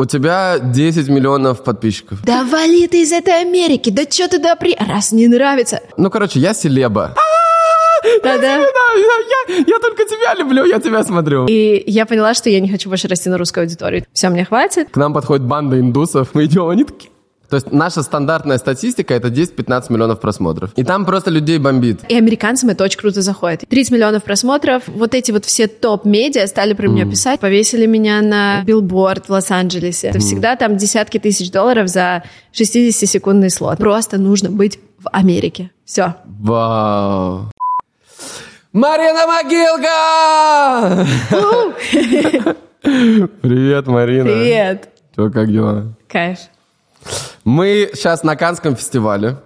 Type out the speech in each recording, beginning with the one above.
У тебя 10 миллионов подписчиков. Да вали ты из этой Америки, да что ты да при... Раз не нравится. Ну, короче, я селеба. Да-да. Да, я, я, я только тебя люблю, я тебя смотрю. И я поняла, что я не хочу больше расти на русской аудитории. Все, мне хватит. К нам подходит банда индусов, мы идем, они такие... То есть наша стандартная статистика это 10-15 миллионов просмотров. И там просто людей бомбит. И американцам это очень круто заходит. 30 миллионов просмотров. Вот эти вот все топ-медиа стали про меня писать. Повесили меня на билборд в Лос-Анджелесе. Это всегда там десятки тысяч долларов за 60-секундный слот. Просто нужно быть в Америке. Все. Вау. Марина Могилко! Привет, Марина. Привет. Что, как дела? Кайф. Мы сейчас на Каннском фестивале.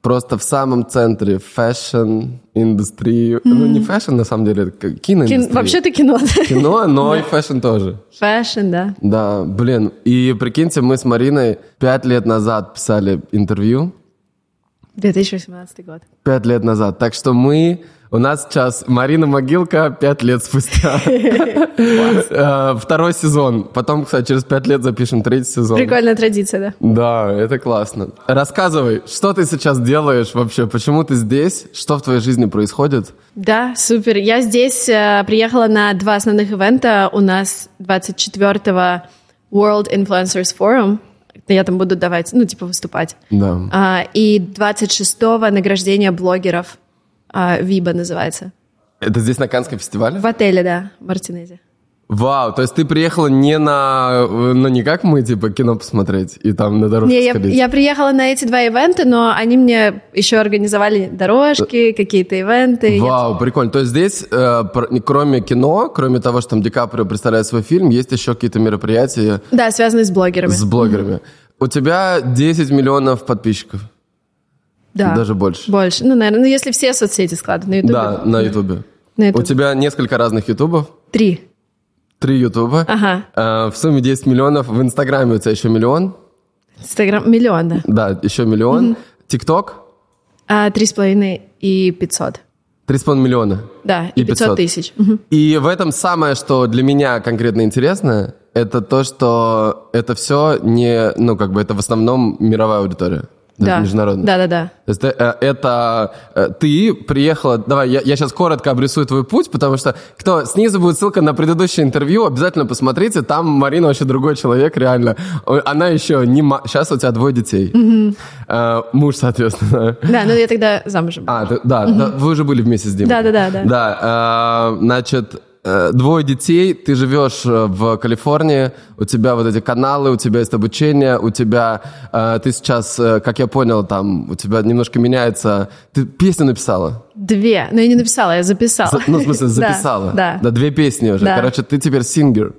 Просто в самом центре fashion-индустрии. Ну, не fashion, на самом деле, это киноиндустрия. Кин- Вообще-то кино. Кино, но и fashion тоже. Fashion, да. Да, блин. И прикиньте, мы с Мариной пять лет назад записали интервью. 2018 год. Пять лет назад. Так что мы... У нас сейчас Марина Могилко пять лет спустя. Э, Второй сезон. Потом, кстати, через пять лет запишем третий сезон. Прикольная традиция, да. Да, это классно. Рассказывай, что ты сейчас делаешь вообще? Почему ты здесь? Что в твоей жизни происходит? Да, супер. Я здесь э, приехала на два основных ивента. У нас 24-го World Influencers Forum. Я там буду давать, ну, типа, выступать. Да. А, и 26-го награждение блогеров. А, Виба называется. Это здесь на Канском фестивале? В отеле, да, в Мартинезе. Вау, то есть ты приехала не на... Ну, не как мы, типа, кино посмотреть и там на дорожку Не, я, сходить? я приехала на эти два ивента, но они мне еще организовали дорожки, какие-то ивенты. Я- Вау, прикольно. То есть здесь, э, кроме кино, кроме того, что там Ди Каприо представляет свой фильм, есть еще какие-то мероприятия Да, связанные с блогерами. с блогерами. У тебя 10 миллионов подписчиков. Да. Даже больше. Больше. Ну, наверное, ну, если все соцсети складывать на Ютубе. Да, на Ютубе. У тебя несколько разных Ютубов, Три. Три Ютуба. Ага. Э, в сумме 10 миллионов. В Инстаграме у тебя еще миллион. Инстаграм миллион, да. Да, еще миллион. ТикТок А, Три с половиной и пятьсот. 3,5 миллиона. Да, и И 500. 500 тысяч. И в этом самое, что для меня конкретно интересно, это то, что это все не, ну, как бы это в основном мировая аудитория. Да. Международная. Да, да, да. То есть э, это э, ты приехала... Давай, я, я сейчас коротко обрисую твой путь, потому что кто снизу будет ссылка на предыдущее интервью, обязательно посмотрите. Там Марина вообще другой человек, реально. Она еще не... Сейчас у тебя двое детей. Э, муж, соответственно. Да, ну я тогда замужем. А, ты- да, да, вы уже были вместе с Димой. Да, да, да, да. Да, э, значит, двое детей, ты живешь э, в Калифорнии, у тебя вот эти каналы, у тебя есть обучение, у тебя, э, ты сейчас, э, как я понял, там, у тебя немножко меняется, ты песню написала? Две. Но я не написала, я записала. За- ну, в смысле, Да, записала? Да. Да, две песни уже. Да. Короче, ты теперь сингер.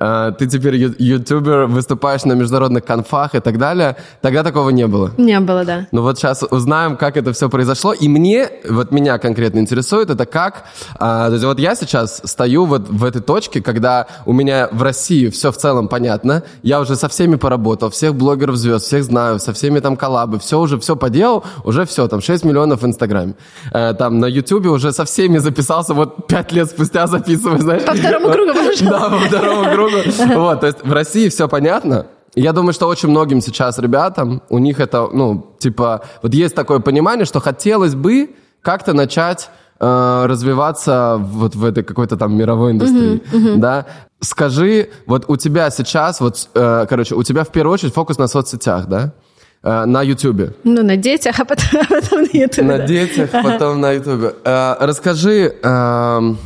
Э, Ты теперь ю- ютубер, выступаешь на международных конфах и так далее. Тогда такого не было. Не было, да. Ну вот сейчас узнаем, как это все произошло. И мне, вот меня конкретно интересует, это как... а, то есть вот я сейчас стою вот в этой точке, когда у меня в России все в целом понятно. Я уже со всеми поработал, всех блогеров звезд, всех знаю, со всеми там коллабы, все уже, все поделал, уже все, там 6 миллионов в Инстаграме. Э, там на Ютубе уже со всеми записался, вот 5 лет спустя записываю, знаешь. По второму кругу. Да, по второму кругу. Вот, то есть в России все понятно. Я думаю, что очень многим сейчас ребятам, у них это, ну, типа, вот есть такое понимание, что хотелось бы как-то начать э, развиваться вот в этой какой-то там мировой индустрии, да. Скажи, вот у тебя сейчас, вот, э, короче, у тебя в первую очередь фокус на соцсетях, да? Э, на Ютубе. Ну, на детях, а потом, а потом на Ютубе. На да. детях, потом на Ютубе. Э, Расскажи, эм,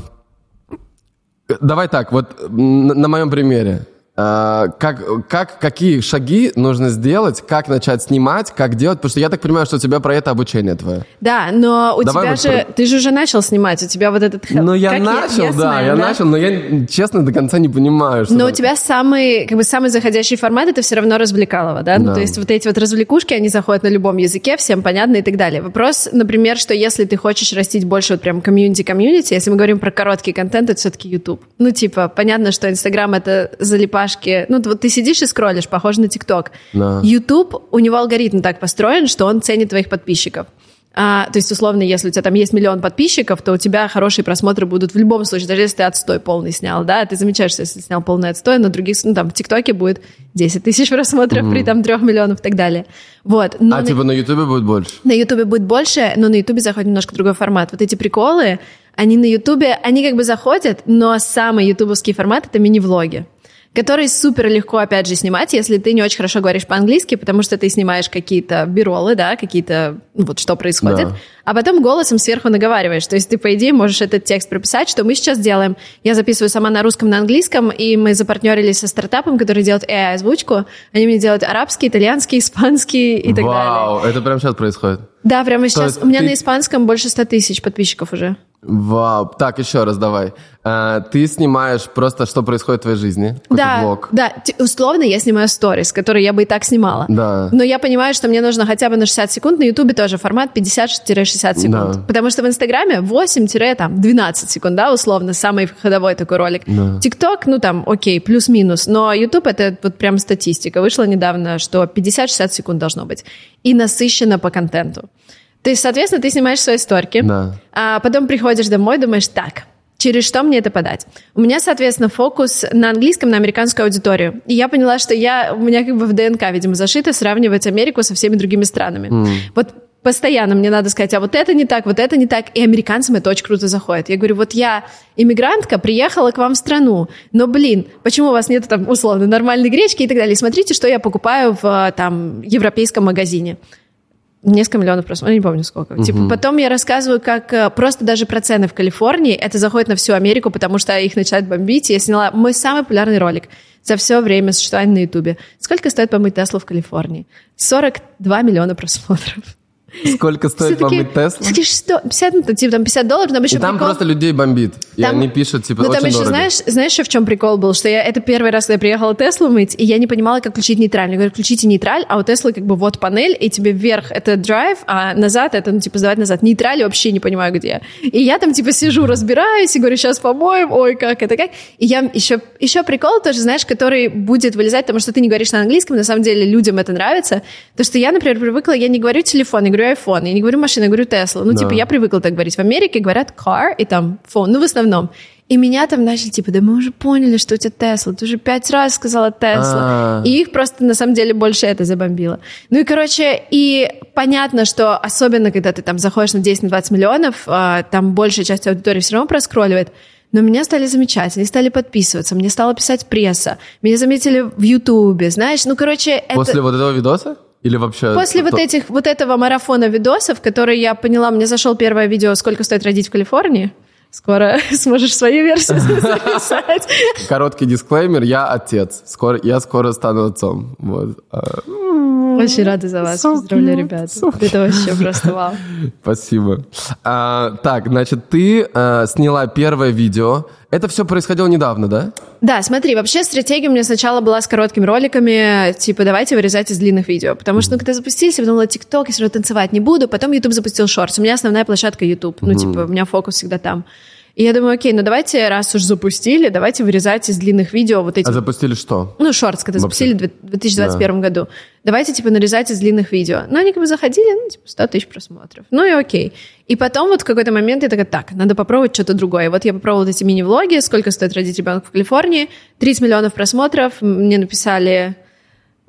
давай так, вот на моем примере. Э, Как, как, какие шаги нужно сделать, как начать снимать, как делать? Потому что я так понимаю, что у тебя про это обучение твое. Да, но у Давай тебя вот же... про- Ты же уже начал снимать, у тебя вот этот... Ну, я как начал, Yes да, Man, я начал, но я, честно, до конца не понимаю, что... Но у там- тебя самый, как бы самый заходящий формат это все равно развлекалово, да? Ну, Да. то есть вот эти вот развлекушки, они заходят на любом языке, всем понятно и так далее. Вопрос, например, что если ты хочешь растить больше вот прям community-community, если мы говорим про короткий контент, это все-таки YouTube. Ну, типа, понятно, что Инстаграм это залипашки. Ну, вот ты сидишь и скроллишь, похоже на ТикТок. Да. YouTube, у него алгоритм так построен, что он ценит твоих подписчиков. А, то есть, условно, если у тебя там есть миллион подписчиков, то у тебя хорошие просмотры будут в любом случае, даже если ты отстой полный снял, да, ты замечаешь, если снял полный отстой, на других, ну, там, в ТикТоке будет 10 тысяч просмотров mm. при там трех миллионов и так далее. Вот. Но а, на... типа, на Ютубе будет больше? На Ютубе будет больше, но на Ютубе заходит немножко другой формат. Вот эти приколы, они на Ютубе, они как бы заходят, но самый ютубовский формат — это мини-влоги который супер легко, опять же, снимать, если ты не очень хорошо говоришь по-английски, потому что ты снимаешь какие-то биролы, да, какие-то, ну, вот что происходит, да. а потом голосом сверху наговариваешь. То есть ты, по идее, можешь этот текст прописать, что мы сейчас делаем. Я записываю сама на русском, на английском, и мы запартнерились со стартапом, который делает AI-озвучку. Они мне делают арабский, итальянский, испанский и так Вау, далее. Вау, это прямо сейчас происходит? Да, прямо сейчас. У меня ты... на испанском больше 100 тысяч подписчиков уже. Вау. Так, еще раз давай. А, ты снимаешь просто, что происходит в твоей жизни? Да, влог. да. Условно я снимаю сторис, которые я бы и так снимала. Да. Но я понимаю, что мне нужно хотя бы на 60 секунд. На Ютубе тоже формат 50-60 секунд. Да. Потому что в Инстаграме 8-12 секунд, да, условно, самый ходовой такой ролик. Да. ТикТок, ну там, окей, плюс-минус. Но Ютуб это вот прям статистика. Вышла недавно, что 50-60 секунд должно быть. И насыщенно по контенту. То есть, соответственно, ты снимаешь свои сторки, да. а потом приходишь домой, думаешь, так, через что мне это подать. У меня, соответственно, фокус на английском, на американскую аудиторию. И я поняла, что я, у меня как бы в ДНК, видимо, зашито сравнивать Америку со всеми другими странами. Mm. Вот постоянно мне надо сказать, а вот это не так, вот это не так, и американцам это очень круто заходит. Я говорю, вот я иммигрантка, приехала к вам в страну, но, блин, почему у вас нет там, условно, нормальной гречки и так далее. смотрите, что я покупаю в там европейском магазине несколько миллионов просмотров, я не помню сколько. Угу. Типа, потом я рассказываю, как э, просто даже про цены в Калифорнии, это заходит на всю Америку, потому что их начинают бомбить. Я сняла мой самый популярный ролик за все время существования на Ютубе. Сколько стоит помыть Теслу в Калифорнии? 42 миллиона просмотров. Сколько стоит помыть Теслу? Что? 50, ну, типа, там 50 долларов, там еще И там прикол... просто людей бомбит. И там... они пишут, типа, Ну, там еще, дорого. знаешь, знаешь, еще в чем прикол был? Что я, это первый раз, когда я приехала Теслу мыть, и я не понимала, как включить нейтраль. Я говорю, включите нейтраль, а у Теслы как бы вот панель, и тебе вверх это драйв, а назад это, ну, типа, сдавать назад. Нейтраль вообще не понимаю, где. И я там, типа, сижу, разбираюсь, и говорю, сейчас помоем, ой, как это, как. И я еще, еще прикол тоже, знаешь, который будет вылезать, потому что ты не говоришь на английском, на самом деле людям это нравится. То, что я, например, привыкла, я не говорю телефон, я говорю iPhone, я не говорю машина, я говорю Tesla. Ну, Да. типа, я привыкла так говорить. В Америке говорят car и там phone, ну, в основном. И меня там начали, типа, да мы уже поняли, что у тебя Тесла. Ты уже пять раз сказала Тесла. И их просто, на самом деле, больше это забомбило. Ну и, короче, и понятно, что особенно, когда ты там заходишь на 10-20 миллионов, а, там большая часть аудитории все равно проскролливает. Но меня стали замечать, они стали подписываться, мне стала писать пресса, меня заметили в Ютубе, знаешь, ну, короче, это... После вот этого видоса? Или вообще... После вот то- этих, вот этого марафона видосов, который я поняла, мне зашел первое видео «Сколько стоит родить в Калифорнии», Скоро сможешь свою версию записать. Короткий дисклеймер, я отец. Скоро, я скоро стану отцом. Вот. А, Очень рада за вас. So Поздравляю, cute, ребята. so Это вообще просто вау. Спасибо. А, так, значит, ты а, сняла первое видео. Это все происходило недавно, да? Да, смотри, вообще стратегия у меня сначала была с короткими роликами, типа, давайте вырезать из длинных видео. Потому что, ну, когда запустились, я подумала, ТикТок, я все равно танцевать не буду. Потом YouTube запустил шортс. У меня основная площадка YouTube. Ну, типа, у меня фокус всегда там. И я думаю, окей, ну давайте, раз уж запустили, давайте вырезать из длинных видео вот эти... А запустили что? Ну, шортс, когда Вообще. запустили в 2021 году. Давайте, типа, нарезать из длинных видео. Ну, они как бы заходили, ну, типа, 100 тысяч просмотров. Ну и окей. И потом вот в какой-то момент я такая, так, надо попробовать что-то другое. И вот я попробовала вот эти мини-влоги, сколько стоит родить ребенка в Калифорнии, 30 миллионов просмотров. Мне написали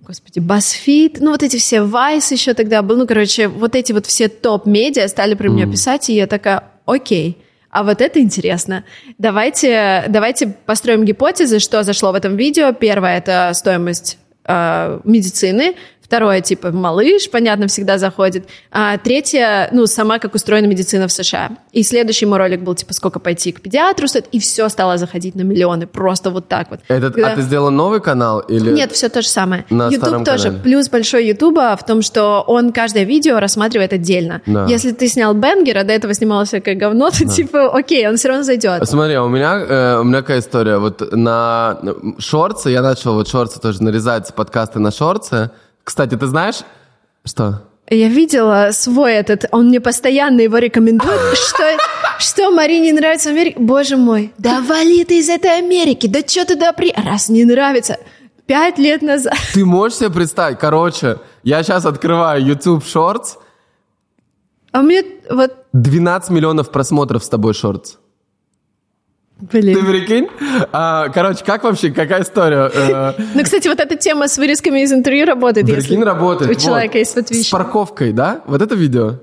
Господи, BuzzFeed, ну вот эти все Vice еще тогда был, ну, короче, вот эти вот все топ-медиа стали про меня писать, и я такая, окей, а вот это интересно. Давайте, давайте построим гипотезы, что зашло в этом видео. Первое — это стоимость э, медицины. Второе, типа, малыш, понятно, всегда заходит. А третье, ну, сама, как устроена медицина в США. И следующий мой ролик был, типа, сколько пойти к педиатру стоит, и все стало заходить на миллионы, просто вот так вот. Этот, Когда- А ты сделала новый канал? Или... нет, все то же самое. На YouTube тоже. канале. Плюс большой Ютуба в том, что он каждое видео рассматривает отдельно. Да. Если ты снял Бенгер, а до этого снимал всякое говно, то типа, окей, он все равно зайдет. Смотри, а у меня, э, у меня какая история. Вот на шорцы, я начал вот шорцы тоже нарезать, подкасты на шорцы. Кстати, ты знаешь, что? Я видела свой этот, он мне постоянно его рекомендует. Что, что Марине нравится в Америке? Боже мой, да вали ты из этой Америки, да что ты да при... Раз не нравится. Пять лет назад. Ты можешь себе представить? Короче, я сейчас открываю YouTube Shorts, А мне вот... 12 миллионов просмотров с тобой шортс. Блин. Ты прикинь? А, короче, как вообще, какая история? Э, Ну, кстати, вот эта тема с вырезками из интервью работает, Прикинь, работает. у человека есть вот С парковкой, да? Вот это видео?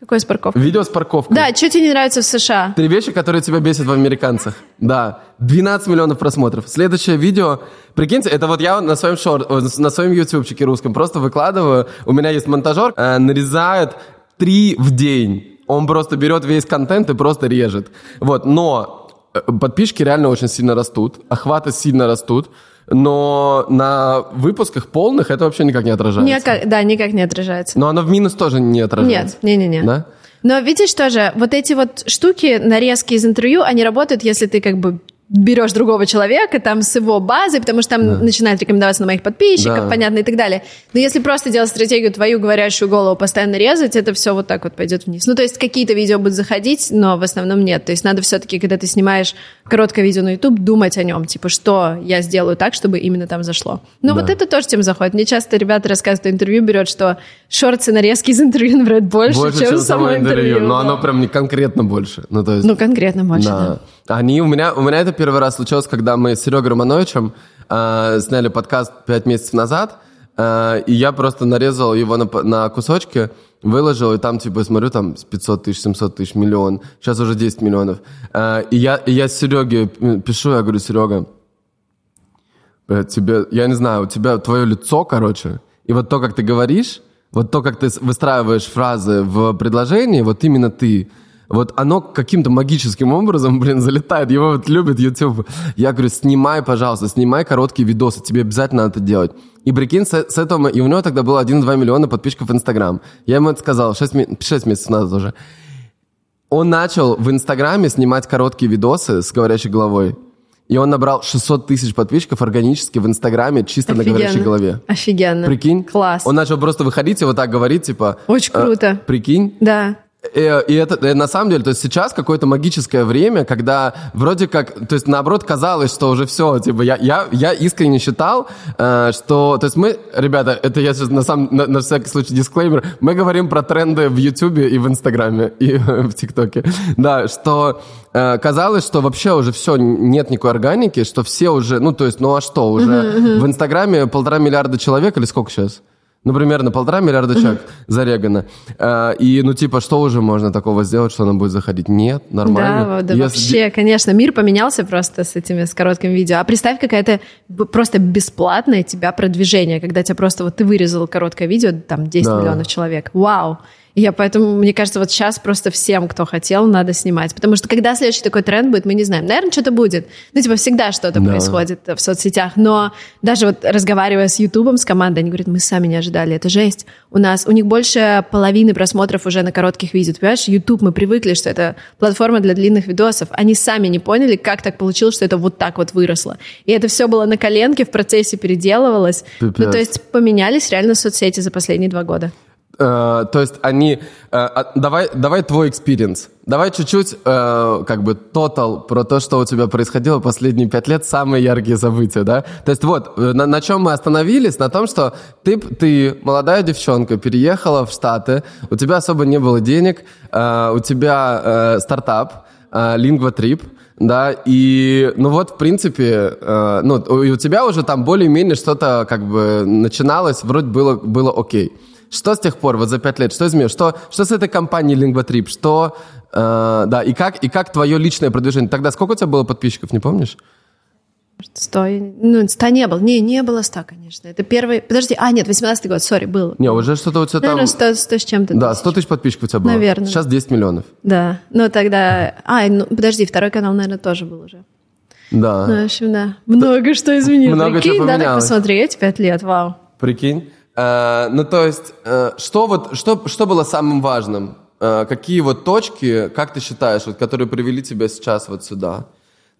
Какой с парковкой? Видео с парковкой. Да, что тебе не нравится в США? Три вещи, которые тебя бесят в американцах. Да. 12 миллионов просмотров. Следующее видео. Прикиньте, это вот я на своем шор... о, на своем ютубчике русском просто выкладываю. У меня есть монтажер, э, нарезает три в день. Он просто берет весь контент и просто режет. Вот, но подписчики реально очень сильно растут, охваты сильно растут, но на выпусках полных это вообще никак не отражается. Никак, да, никак не отражается. Но оно в минус тоже не отражается. Нет, не-не-не. Да? Но видишь тоже, вот эти вот штуки, нарезки из интервью, они работают, если ты как бы берешь другого человека там с его базой, потому что там начинает рекомендоваться на моих подписчиков, Да. понятно, и так далее. Но если просто делать стратегию твою говорящую голову постоянно резать, это все вот так вот пойдет вниз. Ну, то есть какие-то видео будут заходить, но в основном нет. То есть надо все-таки, когда ты снимаешь короткое видео на YouTube, думать о нем, типа, что я сделаю так, чтобы именно там зашло. Но Да. вот это тоже тем заходит. Мне часто ребята рассказывают, что интервью берет, что шорты нарезки из интервью набирают больше, чем, само интервью. Но да. оно прям не конкретно больше. Ну, то есть... Ну, конкретно больше, да. Да. Они у меня, у меня это первый раз случилось, когда мы с Серегой Романовичем э, сняли подкаст пять месяцев назад, э, и я просто нарезал его на, на кусочки, выложил, и там, типа, смотрю, там с 500 тысяч, 700 тысяч, миллион, сейчас уже 10 миллионов. Э, и, я, и я Сереге пишу, я говорю, Серега, э, тебе, я не знаю, у тебя твое лицо, короче, и вот то, как ты говоришь, вот то, как ты выстраиваешь фразы в предложении, вот именно ты, вот оно каким-то магическим образом, блин, залетает. Его вот любит YouTube. Я говорю, снимай, пожалуйста, снимай короткие видосы, тебе обязательно надо это делать. И прикинь, с, с этого... И у него тогда было 1-2 миллиона подписчиков в Инстаграм. Я ему это сказал 6, 6 месяцев назад уже. Он начал в Инстаграме снимать короткие видосы с говорящей головой. И он набрал 600 тысяч подписчиков органически в Инстаграме чисто на говорящей Офигенно. голове. Офигенно. Прикинь? Класс. Он начал просто выходить и вот так говорить, типа... Очень э, круто. прикинь? Да. Э, И это э, на самом деле, то есть сейчас какое-то магическое время, когда вроде как, то есть наоборот казалось, что уже все, типа я, я, я искренне считал, э, что, то есть мы, ребята, это я сейчас на самом, на, на всякий случай дисклеймер, мы говорим про тренды в Ютубе и в Инстаграме и в ТикТоке, да, что э, казалось, что вообще уже все, нет никакой органики, что все уже, ну то есть, ну а что, уже в Инстаграме полтора миллиарда человек или сколько сейчас? Ну, примерно полтора миллиарда человек зарегано. А, и, ну, типа, что уже можно такого сделать, что она будет заходить? Нет, нормально. Да, да Если- вообще, конечно, мир поменялся просто с этими, с коротким видео. А представь, какая-то просто бесплатное тебя продвижение, когда тебя просто вот ты вырезал короткое видео, там 10 Да. миллионов человек. Вау! И я поэтому, мне кажется, вот сейчас просто всем, кто хотел, надо снимать. Потому что когда следующий такой тренд будет, мы не знаем. Наверное, что-то будет. Ну, типа, всегда что-то Да. происходит в соцсетях. Но даже вот разговаривая с Ютубом, с командой, они говорят, мы сами не ожидали, это жесть. У нас, у них больше половины просмотров уже на коротких видео. Ты понимаешь, Ютуб, мы привыкли, что это платформа для длинных видосов. Они сами не поняли, как так получилось, что это вот так вот выросло. И это все было на коленке, в процессе переделывалось. Пипец. Ну, то есть поменялись реально соцсети за последние два года. Э, то есть они... э, а, давай, давай твой experience. Давай чуть-чуть, э, как бы, total про то, что у тебя происходило последние пять лет, самые яркие события, да? То есть вот, э, на, на чем мы остановились? На том, что ты, ты молодая девчонка, переехала в Штаты, у тебя особо не было денег, э, у тебя э, стартап, э, Trip, да, и, ну вот, в принципе, э, ну, и у тебя уже там более-менее что-то, как бы, начиналось, вроде было, было окей. Что с тех пор, вот за пять лет, что изменилось? Что, что с этой компанией LingvaTrip? Что, э, да, и как, и как твое личное продвижение? Тогда сколько у тебя было подписчиков, не помнишь? Сто, ну, ста не было. Не, не было ста, конечно. Это первый... Подожди, а, нет, 18-й год, сори, был. Не, уже что-то у тебя там... Наверное, 100, 100 с чем-то. Да, тысяч. 100 тысяч подписчиков у тебя было. Наверное. Сейчас 10 миллионов. Да, ну тогда... А, ну, подожди, второй канал, наверное, тоже был уже. Да. Ну, в общем, да. Много что изменилось. Много Прикинь, чего да, так посмотреть, пять лет, вау. Прикинь. Э, ну, то есть, э, что вот, что, что было самым важным? Э, какие вот точки, как ты считаешь, вот, которые привели тебя сейчас вот сюда?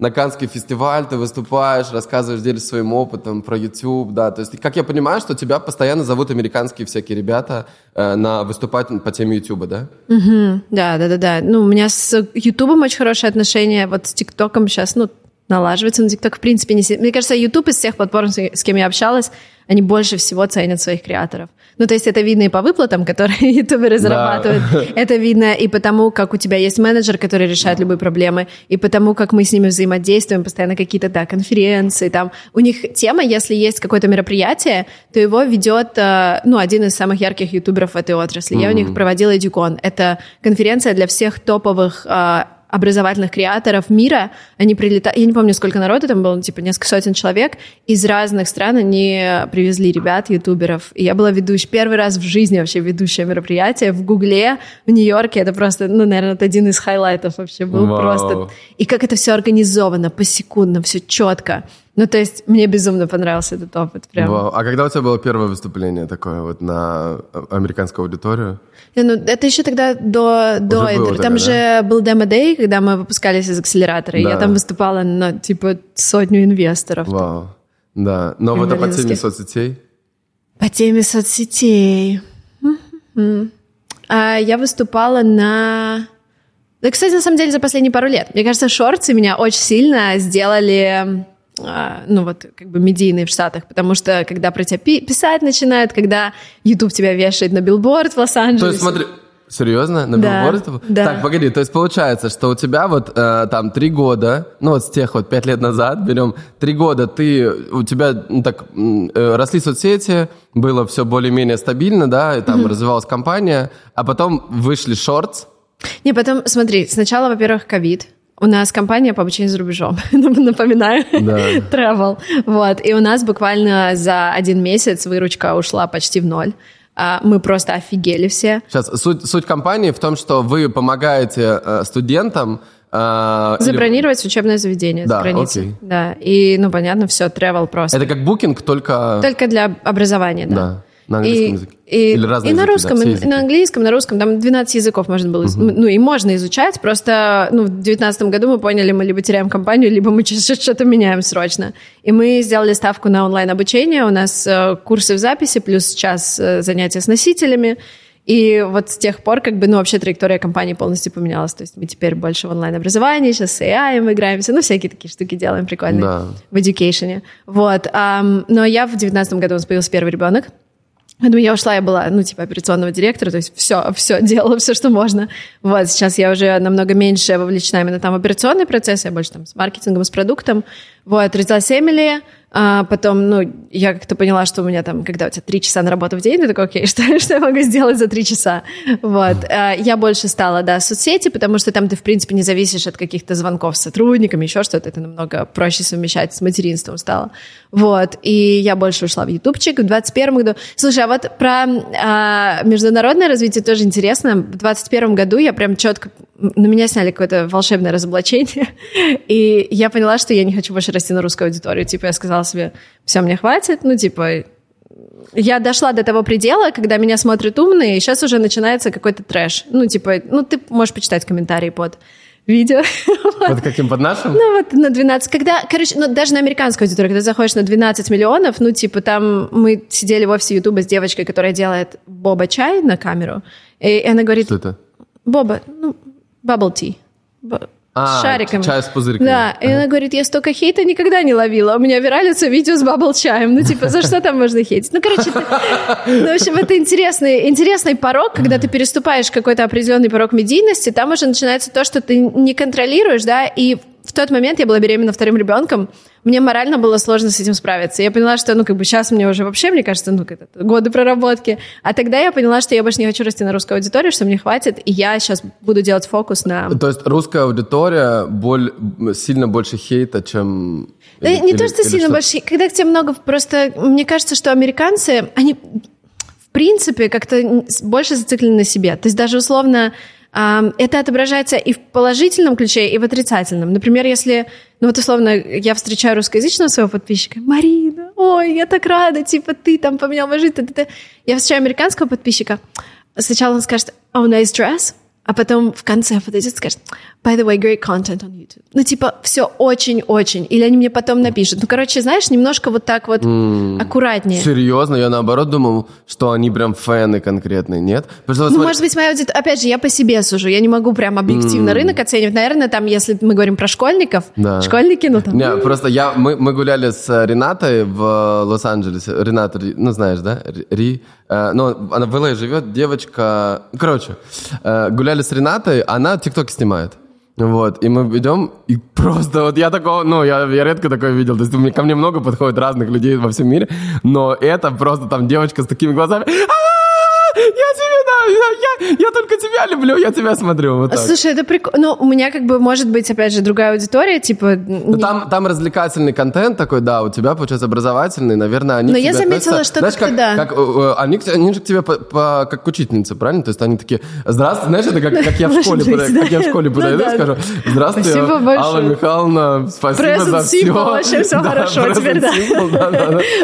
На Каннский фестиваль ты выступаешь, рассказываешь, делишься своим опытом про YouTube, да. То есть, как я понимаю, что тебя постоянно зовут американские всякие ребята э, на выступать по теме YouTube, да? Да, да, да, да. Ну, у меня с Ютубом очень хорошие отношения, вот с ТикТоком сейчас, ну, налаживается, но TikTok в принципе не... Мне кажется, YouTube из всех платформ, с кем я общалась, они больше всего ценят своих креаторов. Ну, то есть это видно и по выплатам, которые ютуберы зарабатывают. Да. Это видно и потому, как у тебя есть менеджер, который решает любые проблемы, и потому, как мы с ними взаимодействуем, постоянно какие-то, да, конференции, там. У них тема, если есть какое-то мероприятие, то его ведет, э, ну, один из самых ярких ютуберов в этой отрасли. Mm-hmm. Я у них проводила Эдюкон. Это конференция для всех топовых э, образовательных creator ов мира, они прилетают, я не помню, сколько народу там было, типа несколько сотен человек, из разных стран они привезли ребят, ютуберов, и я была ведущей, первый раз в жизни вообще ведущее мероприятие в Гугле, в Нью-Йорке, это просто, ну, наверное, это один из highlight ов вообще был Вау. просто. И как это все организовано, посекундно, все четко. Ну, то есть, мне безумно понравился этот опыт. Прям. Вау. А когда у тебя было первое выступление такое вот на американскую аудиторию? Ну, это еще тогда до, до этого. Тогда, там да? же был демо-дей, когда мы выпускались из акселератора, да. и я там выступала на, типа, сотню инвесторов. Вау. Да. Но вот это по теме соцсетей? По теме соцсетей. А я выступала на... Да, кстати, на самом деле, за последние пару лет. Мне кажется, шорты меня очень сильно сделали а, ну вот как бы медийные в Штатах, потому что когда про тебя писать начинают, когда YouTube тебя вешает на билборд в Лос-Анджелесе. То есть смотри, Серьезно? На да, билборд? Да. Так, погоди, то есть получается, что у тебя вот э, там три года, ну вот с тех вот пять лет назад берем, три года ты, у тебя ну, так э, росли соцсети, было все более-менее стабильно, да, и там mm-hmm. развивалась компания, а потом вышли Shorts. Не, потом, смотри, сначала, во-первых, ковид, у нас компания по обучению за рубежом, напоминаю, да. travel. Вот. И у нас буквально за один месяц выручка ушла почти в ноль. А, мы просто офигели все. Сейчас, суть, суть компании в том, что вы помогаете э, студентам Uh, Забронировать или... учебное заведение да, за границей. Окей. Да, и, ну, понятно, все, travel просто. Это как букинг, только... Только для образования, да. да. На английском и, языке? И, Или разные и языки, на русском, да, и на английском, на русском. Там 12 языков можно было, угу. ну и можно изучать. Просто ну, в 2019 году мы поняли, мы либо теряем компанию, либо мы что-то меняем срочно. И мы сделали ставку на онлайн-обучение. У нас э, курсы в записи, плюс час э, занятия с носителями. И вот с тех пор, как бы, ну, вообще траектория компании полностью поменялась. То есть мы теперь больше в онлайн-образовании, сейчас с AI мы играемся, ну, всякие такие штуки делаем прикольные да. в education. Вот. Um, но я в 2019 году у нас появился первый ребенок. Поэтому я ушла, я была, ну, типа, операционного директора, то есть все, все делала, все, что можно. Вот, сейчас я уже намного меньше вовлечена именно там в операционный процесс, я больше там с маркетингом, с продуктом. Вот, родилась Эмили, а потом, ну, я как-то поняла, что у меня там, когда у тебя три часа на работу в день, ты такой, окей, что, что я могу сделать за три часа? Вот. А я больше стала, да, соцсети, потому что там ты, в принципе, не зависишь от каких-то звонков с сотрудниками, еще что-то, это намного проще совмещать с материнством стало. Вот. И я больше ушла в ютубчик в 21 году. Слушай, а вот про а, международное развитие тоже интересно. В 21 году я прям четко на меня сняли какое-то волшебное разоблачение, и я поняла, что я не хочу больше расти на русскую аудиторию. Типа я сказала себе, все, мне хватит, ну типа я дошла до того предела, когда меня смотрят умные, и сейчас уже начинается какой-то трэш. Ну, типа, ну, ты можешь почитать комментарии под видео. Под каким, под нашим? Ну, вот на 12. Когда, короче, ну, даже на американскую аудиторию, когда заходишь на 12 миллионов, ну, типа, там мы сидели в офисе Ютуба с девочкой, которая делает боба чай на камеру, и она говорит... Что это? Боба, ну, bubble tea. А, шариками. Чай с пузырьками. Да, и она говорит, я столько хейта никогда не ловила. У меня виралится видео с бабл чаем. Ну, типа, за что там можно хейтить? Ну, короче, ты... ну, в общем, это интересный, интересный порог, когда ты переступаешь какой-то определенный порог медийности, там уже начинается то, что ты не контролируешь, да, и в тот момент я была беременна вторым ребенком, мне морально было сложно с этим справиться. Я поняла, что, ну, как бы сейчас мне уже вообще, мне кажется, ну, как это, годы проработки. А тогда я поняла, что я больше не хочу расти на русской аудитории, что мне хватит, и я сейчас буду делать фокус на... То есть русская аудитория боль, сильно больше хейта, чем... Да, или, не или, то, что сильно что? больше... Когда к тебе много... Просто мне кажется, что американцы, они в принципе как-то больше зациклены на себе. То есть даже условно это отображается и в положительном ключе, и в отрицательном. Например, если, ну вот условно, я встречаю русскоязычного своего подписчика, Марина, ой, я так рада, типа ты там поменял мою жизнь. Я встречаю американского подписчика, сначала он скажет, oh, nice dress, а потом в конце подойдет и скажет, by the way, great content on YouTube. Ну, типа, все очень-очень. Или они мне потом напишут. Ну, короче, знаешь, немножко вот так вот mm. аккуратнее. Серьезно? Я наоборот думал, что они прям фэны конкретные, нет? Потому что, ну, смотри... может быть, моя аудитория... Опять же, я по себе сужу. Я не могу прям объективно mm. рынок оценивать. Наверное, там, если мы говорим про школьников, да. школьники, ну там... Не, просто я... Мы, мы гуляли с Ренатой в Лос-Анджелесе. Рената, ну, знаешь, да? Ри... Э, ну, она в ЛА живет, девочка... Короче, э, гуляли с Ренатой, она тиктоки снимает. Вот, и мы идем, и просто вот я такого, ну, я, я редко такое видел, то есть ко мне много подходит разных людей во всем мире, но это просто там девочка с такими глазами, я тебя, да, я, я только тебя люблю, я тебя смотрю. Вот так. Слушай, это прикольно. Ну, у меня как бы может быть, опять же, другая аудитория, типа... Ну, там, там развлекательный контент такой, да, у тебя, получается, образовательный, наверное, они Но я заметила, относятся, что знаешь, как, да. Как, э, они, они же к тебе по, по, как к учительнице, правильно? То есть они такие, здравствуй, знаешь, это как, как я в школе, подойду, как я в школе подойду и скажу, здравствуйте, Алла Михайловна, спасибо за все. вообще все хорошо теперь, да.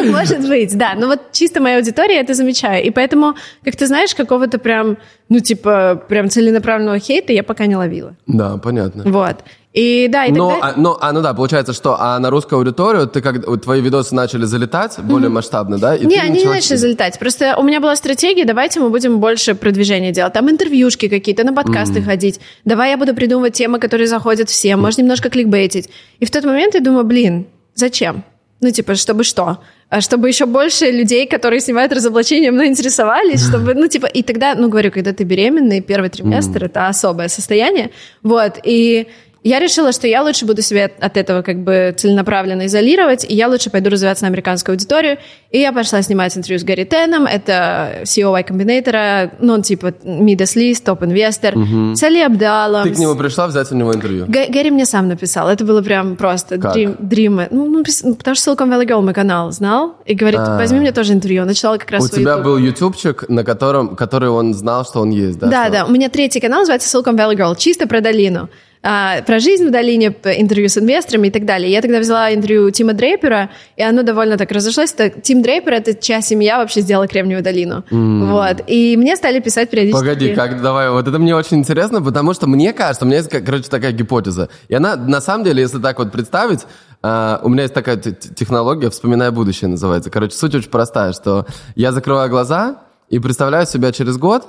Может быть, да. Ну вот чисто моя аудитория, это замечаю. И поэтому, как ты знаешь, какого-то прям, ну, типа, прям целенаправленного хейта я пока не ловила. Да, понятно. Вот. И да, и но, тогда... а, ну, а, ну да, получается, что а на русскую аудиторию ты как твои видосы начали залетать более mm-hmm. масштабно, да? И не, они не начали залетать. Просто у меня была стратегия, давайте мы будем больше продвижения делать. Там интервьюшки какие-то, на подкасты mm-hmm. ходить. Давай я буду придумывать темы, которые заходят всем. Mm-hmm. Может, немножко кликбейтить. И в тот момент я думаю, блин, зачем? Ну, типа, чтобы что? А чтобы еще больше людей, которые снимают разоблачения, мной интересовались, чтобы, ну, типа, и тогда, ну, говорю, когда ты беременный, первый триместр, mm. это особое состояние, вот, и я решила, что я лучше буду себя от этого как бы целенаправленно изолировать, и я лучше пойду развиваться на американскую аудиторию. И я пошла снимать интервью с Гарри Теном, это CEO Y Combinator, ну, он типа Midas List, топ-инвестор, угу. с Али Абдалом. Ты к нему пришла взять у него интервью? Г- Гарри мне сам написал, это было прям просто как? dream, dream. Ну, ну, ну, потому что Silicon Valley Girl мой канал знал, и говорит, А-а-а. возьми мне тоже интервью. Начала как раз У тебя YouTube. был ютубчик, на котором, который он знал, что он есть, да? Да, что? да, у меня третий канал называется Silicon Valley Girl, чисто про долину а, про жизнь в долине, интервью с инвесторами и так далее. Я тогда взяла интервью Тима Дрейпера, и оно довольно так разошлось. Это, Тим Дрейпер — это чья семья вообще сделала Кремниевую долину. Mm. Вот. И мне стали писать периодически... Погоди, как, давай, вот это мне очень интересно, потому что мне кажется, у меня есть, короче, такая гипотеза. И она, на самом деле, если так вот представить, Uh, у меня есть такая технология «Вспоминая будущее» называется. Короче, суть очень простая, что я закрываю глаза и представляю себя через год,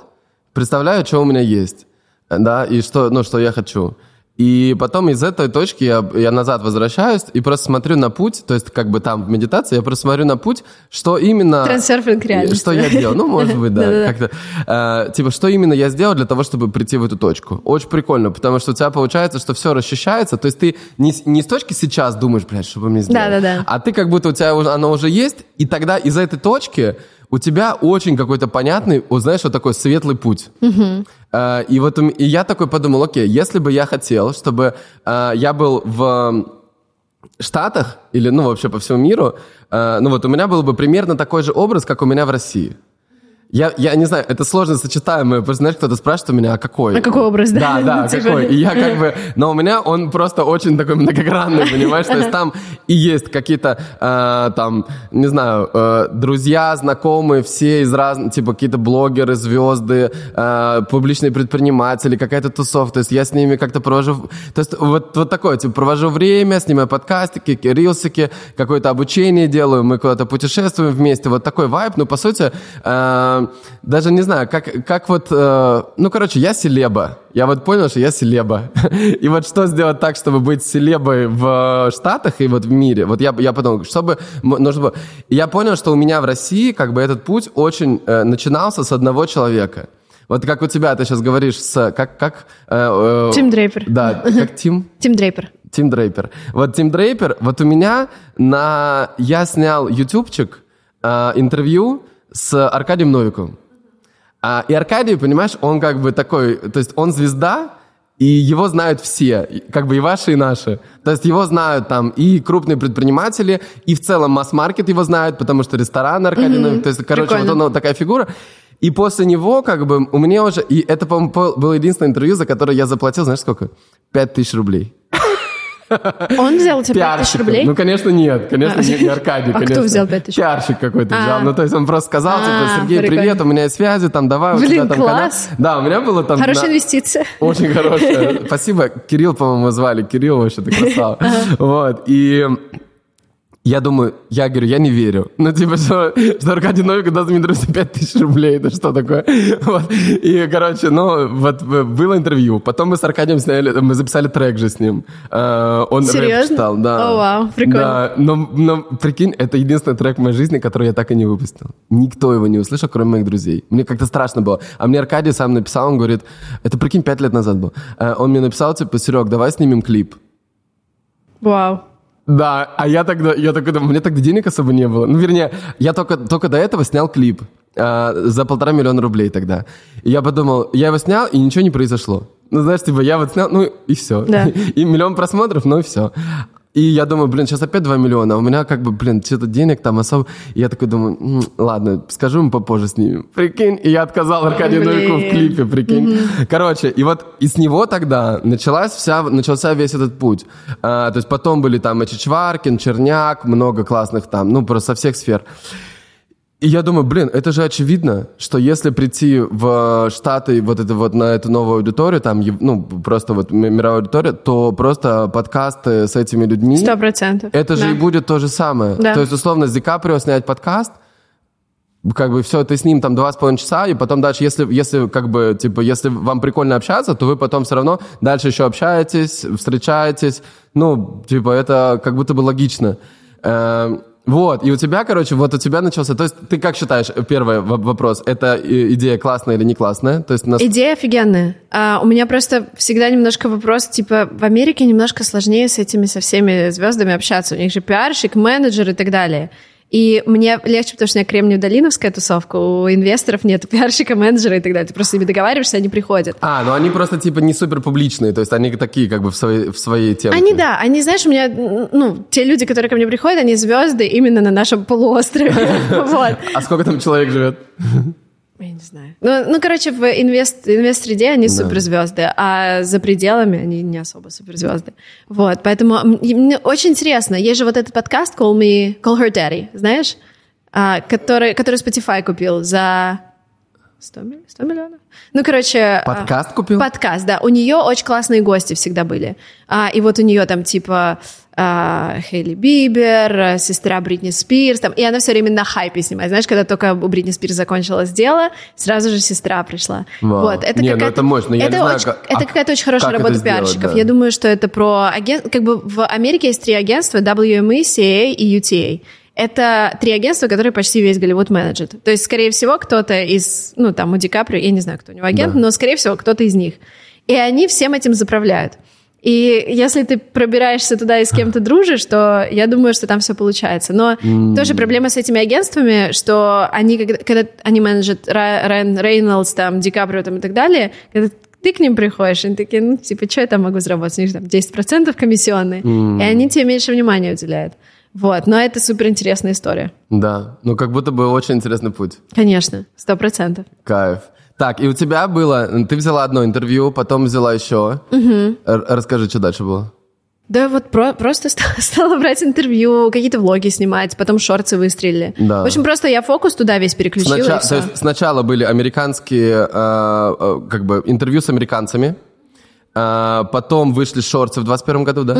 представляю, что у меня есть, да, и что, ну, что я хочу. И потом из этой точки я, я назад возвращаюсь и просто смотрю на путь, то есть как бы там в медитации я просто смотрю на путь, что именно... Трансерфинг реальности. Что я делал. Ну, может быть, да. Как-то, э, типа, что именно я сделал для того, чтобы прийти в эту точку. Очень прикольно, потому что у тебя получается, что все расчищается, то есть ты не, не с точки сейчас думаешь, блядь, что бы мне сделать, а ты как будто у тебя оно уже есть, и тогда из этой точки у тебя очень какой-то понятный, вот знаешь, вот такой светлый путь. Угу. Uh, и вот и я такой подумал, окей, если бы я хотел, чтобы uh, я был в Штатах или, ну, вообще по всему миру, uh, ну, вот у меня был бы примерно такой же образ, как у меня в России. Я, я не знаю, это сложно сочетаемое. Просто, знаешь, кто-то спрашивает у меня, а какой? А какой образ, да? Да, да, типа. какой. И я как бы... Но у меня он просто очень такой многогранный, понимаешь? То есть там и есть какие-то, э, там, не знаю, э, друзья, знакомые, все из разных, типа какие-то блогеры, звезды, э, публичные предприниматели, какая-то тусовка. То есть я с ними как-то провожу... То есть вот, вот такое, типа, провожу время, снимаю подкастики, рилсики, какое-то обучение делаю, мы куда-то путешествуем вместе. Вот такой вайб. Ну, по сути... Э, даже не знаю, как, как вот, э, ну, короче, я селеба. Я вот понял, что я селеба. И вот что сделать так, чтобы быть селебой в Штатах и вот в мире? Вот я, я подумал, чтобы нужно было... Я понял, что у меня в России как бы этот путь очень э, начинался с одного человека. Вот как у тебя, ты сейчас говоришь с... Как, как, э, э, Тим Дрейпер. Да, как Тим? Тим Дрейпер. Тим Дрейпер. Вот Тим Дрейпер, вот у меня на... Я снял ютубчик, э, интервью, с Аркадием Новиковым. А, и Аркадий, понимаешь, он как бы такой, то есть он звезда, и его знают все, как бы и ваши, и наши. То есть его знают там и крупные предприниматели, и в целом масс-маркет его знают, потому что ресторан Аркадий mm-hmm. Новиков, то есть, короче, Прикольно. вот он вот такая фигура. И после него, как бы, у меня уже... И это, по-моему, было единственное интервью, за которое я заплатил, знаешь, сколько? Пять тысяч рублей. Он взял у тебя 5 тысяч рублей? Ну, конечно, нет. Конечно, не, не Аркадий, а конечно. кто взял 5 тысяч? Пиарщик какой-то А. взял. Ну, то есть он просто сказал, типа, А, Сергей, прикольно. привет, у меня есть связи, там, давай, у Блин, тебя там канал». класс. Да, у меня было там... Хорошая на- инвестиция. Очень хорошая. Спасибо. Кирилл, по-моему, звали. Кирилл вообще ты красава. Вот. И я думаю, я говорю, я не верю. Ну, типа, что, что Аркадий Новиков даст Дмитрию за 5 тысяч рублей, это что такое? Вот. И, короче, ну, вот э, было интервью. Потом мы с Аркадием сняли, мы записали трек же с ним. Э, Он Серьезно? читал, да. О, вау, прикольно. Да, но, но, прикинь, это единственный трек в моей жизни, который я так и не выпустил. Никто его не услышал, кроме моих друзей. Мне как-то страшно было. А мне Аркадий сам написал, он говорит, это, прикинь, пять лет назад был. Э, Он мне написал, типа, Серег, давай снимем клип. Вау. Да, а я тогда, я у меня тогда денег особо не было. Ну, вернее, я только, только до этого снял клип э, за полтора миллиона рублей тогда. И я подумал, я его снял, и ничего не произошло. Ну, знаешь, типа, я вот снял, ну, и все. Да. И миллион просмотров, ну, и все. И я думаю, блин, сейчас опять 2 миллиона, а у меня как бы, блин, что-то денег там особо... И я такой думаю, «М, ладно, скажу ему попозже снимем. Прикинь, и я отказал Аркадию Блин. Новикову в клипе, прикинь. Короче, и вот и с него тогда началась вся, начался весь этот путь. А, то есть потом были там и Чичваркин, Черняк, много классных там, ну, просто со всех сфер. И я думаю, блин, это же очевидно, что если прийти в Штаты вот это вот на эту новую аудиторию, там, ну, просто вот мировая аудитория, то просто подкасты с этими людьми, Сто процентов. это же Да. и будет то же самое. Да. То есть, условно, с Ди Каприо снять подкаст, как бы все, ты с ним там два с половиной часа, и потом дальше, если, если как бы, типа, если вам прикольно общаться, то вы потом все равно дальше еще общаетесь, встречаетесь, ну, типа, это как будто бы логично. Вот, и у тебя, короче, вот у тебя начался, то есть ты как считаешь, первый вопрос, это и- идея классная или не классная? То есть, нас- Идея офигенная. А, у меня просто всегда немножко вопрос, типа, в Америке немножко сложнее с этими, со всеми звездами общаться. У них же пиарщик, менеджер и так далее. И мне легче, потому что у меня кремниево-долиновская тусовка, у инвесторов нет пиарщика, менеджера и так далее. Ты просто с ними договариваешься, они приходят. А, ну они просто типа не супер публичные, то есть они такие как бы в своей, в своей теме. Они, да, они, знаешь, у меня, ну, те люди, которые ко мне приходят, они звезды именно на нашем полуострове. А сколько там человек живет? Я не знаю. Ну, ну короче, в инвест, инвест-среде они суперзвезды, а за пределами они не особо суперзвезды. Вот, поэтому мне очень интересно. Есть же вот этот подкаст Call Me, Call Her Daddy, знаешь? А, который, который Spotify купил за 100, милли- 100 миллионов? Ну, короче... а, Подкаст купил? Подкаст, да. У нее очень классные гости всегда были. А, и вот у нее там типа Хейли Бибер, а, сестра Бритни Спирс, там, и она все время на хайпе снимает. Знаешь, когда только у Бритни Спирс закончилось дело, сразу же сестра пришла. Вау. Вот, это Не, ну какая-то- это мощно. Я это не знаю, очень- как- это а какая-то очень хорошая работа сделать, пиарщиков. да. Я думаю, что это про агент... Как бы в Америке есть три агентства, WME, CA и UTA. Это три агентства, которые почти весь Голливуд менеджет. То есть, скорее всего, кто-то из, ну, там, у Ди Каприо, я не знаю, кто у него агент, Да. но, скорее всего, кто-то из них. И они всем этим заправляют. И если ты пробираешься туда и с кем-то дружишь, то я думаю, что там все получается. Но тоже проблема с этими агентствами, что они, когда, когда они менеджат Ра- Райан Рейнольдс, там, Ди Каприо там, и так далее, когда ты к ним приходишь, они такие, ну, типа, что я там могу заработать? У них там 10% комиссионные, и они тебе меньше внимания уделяют. Вот, но это суперинтересная история. Да, ну как будто бы очень интересный путь. Конечно, сто процентов. Кайф. Так, и у тебя было, ты взяла одно интервью, потом взяла еще. Р- Расскажи, что дальше было. Да вот про- просто ста- стала брать интервью, какие-то влоги снимать, потом шорты выстрелили. Да. В общем, просто я фокус туда весь переключила, Сначала, то есть сначала были американские, э, э, как бы, интервью с американцами. Э, потом вышли шорты в 21 году, да?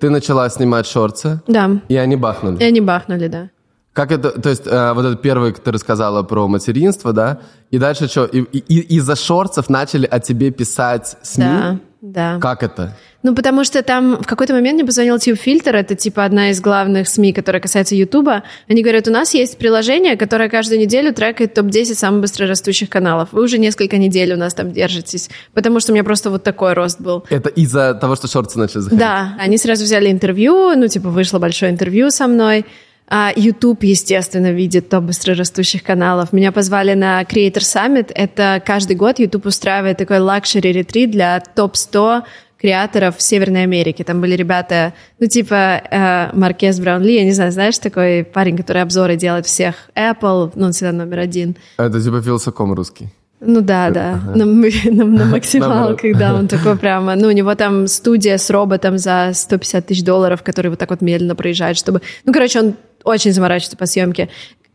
Ты начала снимать шорты, Да, и они бахнули. и они бахнули, да. Как это, то есть, э, вот этот первый, ты рассказала про материнство, да? И дальше что? И, и- из-за шортов начали о тебе писать СМИ? Да, да. Как это? Ну, потому что там в какой-то момент мне позвонил TubeFilter, это типа одна из главных СМИ, которая касается Ютуба. Они говорят, у нас есть приложение, которое каждую неделю трекает топ-10 самых быстрорастущих каналов. Вы уже несколько недель у нас там держитесь, потому что у меня просто вот такой рост был. Это из-за того, что shorts ы начали заходить? Да, они сразу взяли интервью, ну, типа, вышло большое интервью со мной. А YouTube, естественно, видит топ быстрорастущих каналов. Меня позвали на Creator Summit. Это каждый год YouTube устраивает такой luxury retreat для топ-100 creator ов Северной Америки. Там были ребята, ну, типа э, Маркус Браунли, я не знаю, знаешь, такой парень, который обзоры делает всех Apple, ну, он всегда номер один. Это типа Wylsacom русский. Ну да, да, на, на, на максималках, да, он такой прямо, ну у него там студия с роботом за 150 тысяч долларов, который вот так вот медленно проезжает, чтобы, ну короче, он очень заморачивается по съемке.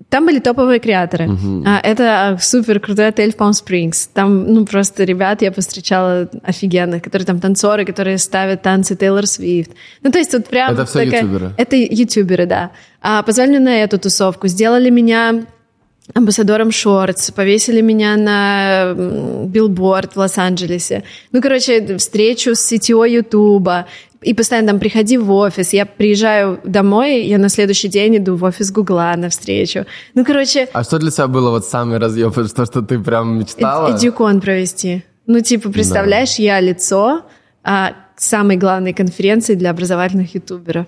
Там были топовые креаторы. Uh-huh. А, это супер крутой отель в Palm Springs. Там, ну, просто ребят я повстречала офигенных, которые там танцоры, которые ставят танцы Тейлор Свифт. Ну, то есть вот прям... Это все такая... ютуберы? Это ютуберы, да. А, позвали на эту тусовку. Сделали меня амбассадором Шортс, повесили меня на билборд в Лос-Анджелесе. Ну, короче, встречу с CTO Ютуба. И постоянно там приходи в офис. Я приезжаю домой, я на следующий день иду в офис Гугла на встречу. Ну, короче... А что для тебя было вот самый разъем? То, что ты прям мечтала? Эдюкон провести. Ну, типа, представляешь, да. я лицо а, самой главной конференции для образовательных ютуберов.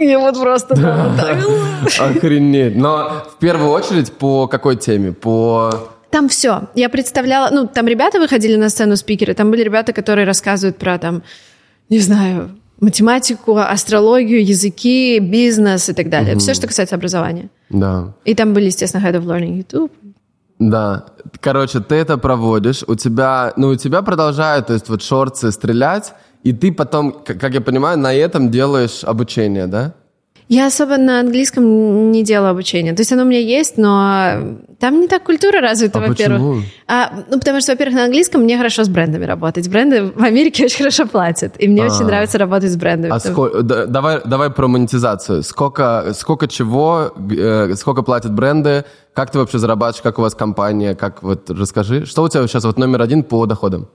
Я вот просто Охренеть. Но в первую очередь по какой теме? По... Там все. Я представляла... Ну, там ребята выходили на сцену спикеры, там были ребята, которые рассказывают про там, не знаю, математику, астрологию, языки, бизнес и так далее. Угу. Все, что касается образования. Да. И там были, естественно, Head of Learning YouTube. Да. Короче, ты это проводишь, у тебя, ну, у тебя продолжают, то есть вот шорты стрелять, и ты потом, как я понимаю, на этом делаешь обучение, да? Я особо на английском не делаю обучение. То есть оно у меня есть, но там не так культура развита, а во-первых. Почему? А, ну, потому что, во-первых, на английском мне хорошо с брендами работать. Бренды в Америке очень хорошо платят, и мне а очень нравится работать с брендами. А сколько, да, давай, давай про монетизацию. Сколько, сколько чего, э, сколько платят бренды, как ты вообще зарабатываешь, как у вас компания, как вот расскажи. Что у тебя сейчас вот номер один по доходам?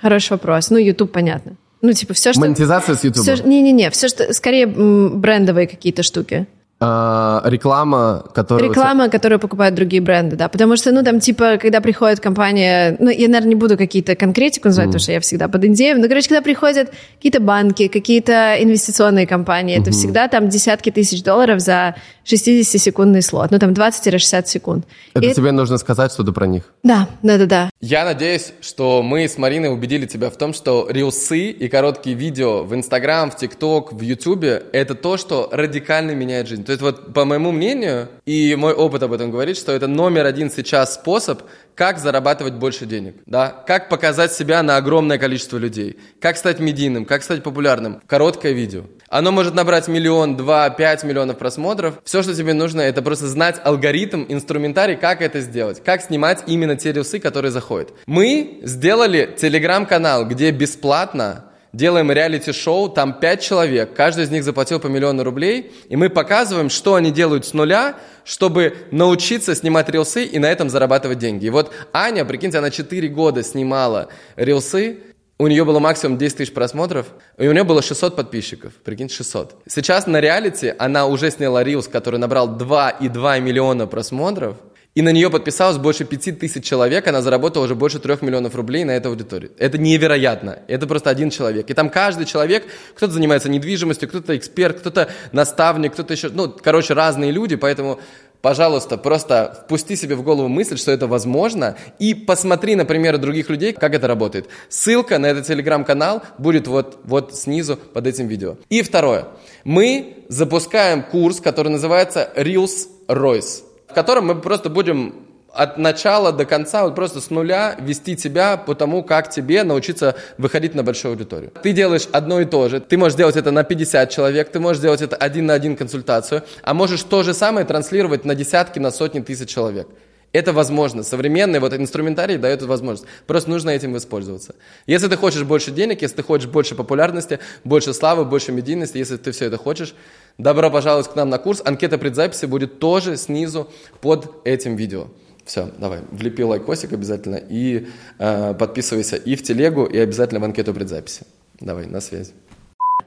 Хороший вопрос. Ну, YouTube, понятно. Ну, типа, все, что... Монетизация с YouTube? Не-не-не, все, что... Скорее, брендовые какие-то штуки. А, реклама, которую... Реклама, тебя... которую покупают другие бренды, да. Потому что, ну, там, типа, когда приходит компания... Ну, я, наверное, не буду какие-то конкретику называть, mm. потому что я всегда под индеем. Но, короче, когда приходят какие-то банки, какие-то инвестиционные компании, mm-hmm. это всегда там десятки тысяч долларов за 60-секундный слот. Ну, там 20-60 секунд. Это И... тебе нужно сказать что-то про них? Да, да-да-да. Я надеюсь, что мы с Мариной убедили тебя в том, что рилсы и короткие видео в Инстаграм, в ТикТок, в Ютубе — это то, что радикально меняет жизнь. То есть вот по моему мнению, и мой опыт об этом говорит, что это номер один сейчас способ, как зарабатывать больше денег, да, как показать себя на огромное количество людей, как стать медийным, как стать популярным. Короткое видео. Оно может набрать миллион, два, пять миллионов просмотров. Все, что тебе нужно, это просто знать алгоритм, инструментарий, как это сделать, как снимать именно те рилсы, которые заходят. Мы сделали телеграм-канал, где бесплатно делаем реалити-шоу, там пять человек, каждый из них заплатил по миллиону рублей, и мы показываем, что они делают с нуля, чтобы научиться снимать рилсы и на этом зарабатывать деньги. И вот Аня, прикиньте, она 4 года снимала рилсы, у нее было максимум 10 тысяч просмотров, и у нее было 600 подписчиков. Прикиньте, 600. Сейчас на реалити она уже сняла рилс, который набрал 2,2 миллиона просмотров, и на нее подписалось больше 5000 человек, она заработала уже больше 3 миллионов рублей на эту аудиторию. Это невероятно. Это просто один человек. И там каждый человек, кто-то занимается недвижимостью, кто-то эксперт, кто-то наставник, кто-то еще, ну, короче, разные люди, поэтому Пожалуйста, просто впусти себе в голову мысль, что это возможно, и посмотри на примеры других людей, как это работает. Ссылка на этот телеграм-канал будет вот, вот снизу под этим видео. И второе. Мы запускаем курс, который называется Reels Royce в котором мы просто будем от начала до конца, вот просто с нуля вести тебя по тому, как тебе научиться выходить на большую аудиторию. Ты делаешь одно и то же. Ты можешь делать это на 50 человек, ты можешь делать это один на один консультацию, а можешь то же самое транслировать на десятки, на сотни тысяч человек. Это возможно. Современный вот инструментарий дает эту возможность. Просто нужно этим воспользоваться. Если ты хочешь больше денег, если ты хочешь больше популярности, больше славы, больше медийности, если ты все это хочешь, добро пожаловать к нам на курс. Анкета предзаписи будет тоже снизу под этим видео. Все, давай, влепи лайкосик обязательно и э, подписывайся и в телегу, и обязательно в анкету предзаписи. Давай, на связи.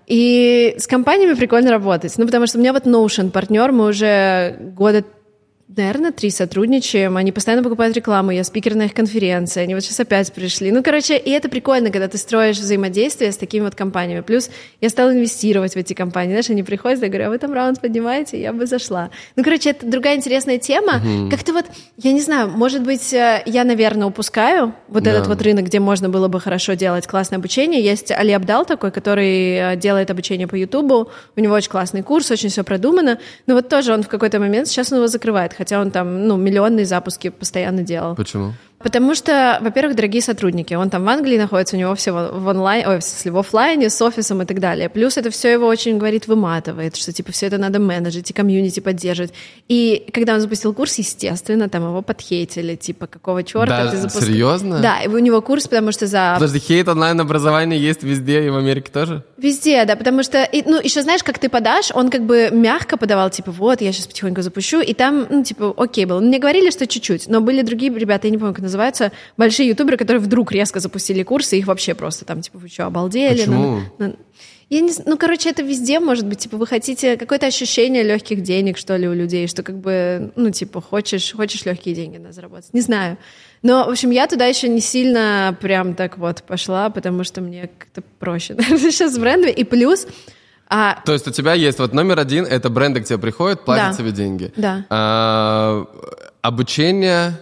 И с компаниями прикольно работать. Ну, потому что у меня вот Notion партнер, мы уже года наверное, три сотрудничаем. Они постоянно покупают рекламу, я спикер на их конференции. Они вот сейчас опять пришли. Ну, короче, и это прикольно, когда ты строишь взаимодействие с такими вот компаниями. Плюс я стала инвестировать в эти компании. Знаешь, они приходят, я говорю, а вы там раунд поднимаете? Я бы зашла. Ну, короче, это другая интересная тема. Угу. Как-то вот, я не знаю, может быть, э, я, наверное, упускаю вот да. этот вот рынок, где можно было бы хорошо делать классное обучение. Есть Али Абдал такой, который э, делает обучение по Ютубу. У него очень классный курс, очень все продумано. Но вот тоже он в какой-то момент, сейчас он его закрывает хотя он там, ну, миллионные запуски постоянно делал. Почему? Потому что, во-первых, дорогие сотрудники. Он там в Англии находится, у него все в онлайн, ой, в смысле, в офлайне, с офисом и так далее. Плюс это все его очень, говорит, выматывает, что, типа, все это надо менеджить и комьюнити поддерживать. И когда он запустил курс, естественно, там его подхейтили, типа, какого черта Да, ты запускаешь? серьезно? Да, и у него курс, потому что за... Подожди, хейт онлайн-образование есть везде и в Америке тоже? Везде, да, потому что, и, ну, еще знаешь, как ты подашь, он как бы мягко подавал, типа, вот, я сейчас потихоньку запущу, и там, ну, типа, окей было. Мне говорили, что чуть-чуть, но были другие ребята, я не помню, как называются, большие ютуберы, которые вдруг резко запустили курсы, их вообще просто там, типа, вы что, обалдели? Почему? Ну, ну, я не, ну, короче, это везде может быть, типа, вы хотите какое-то ощущение легких денег, что ли, у людей, что как бы, ну, типа, хочешь, хочешь легкие деньги на заработать, не знаю. Но, в общем, я туда еще не сильно прям так вот пошла, потому что мне как-то проще сейчас с брендами. И плюс, а, То есть у тебя есть вот номер один, это бренды к тебе приходят, платят Да. тебе деньги. Да. А, обучение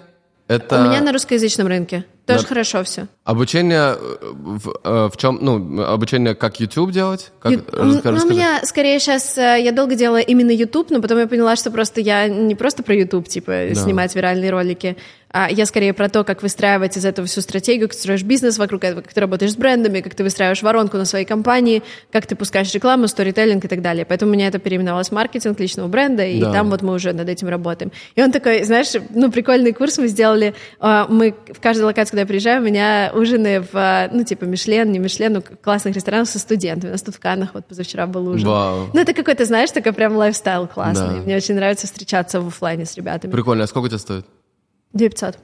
это... у меня на русскоязычном рынке тоже Да. хорошо все. Обучение э, в, э, в чем? Ну, обучение как YouTube делать? Как, Ю- Раска- ну, у расскажи. меня скорее сейчас, я долго делала именно YouTube, но потом я поняла, что просто я не просто про YouTube, типа, Да. снимать виральные ролики, а я скорее про то, как выстраивать из этого всю стратегию, как ты строишь бизнес вокруг этого, как ты работаешь с брендами, как ты выстраиваешь воронку на своей компании, как ты пускаешь рекламу, сторителлинг и так далее. Поэтому у меня это переименовалось в маркетинг личного бренда, и Да. там вот мы уже над этим работаем. И он такой, знаешь, ну, прикольный курс мы сделали. А, Мы в каждой локации, куда я приезжаю, у меня ужины в, ну, типа, Мишлен, не Мишлен, ну, классных ресторанах со студентами. У нас тут в Каннах вот позавчера был ужин. Вау. Ну, это какой-то, знаешь, такой прям лайфстайл классный. Да. Мне очень нравится встречаться в оффлайне с ребятами. Прикольно. А сколько тебе стоит? 2500.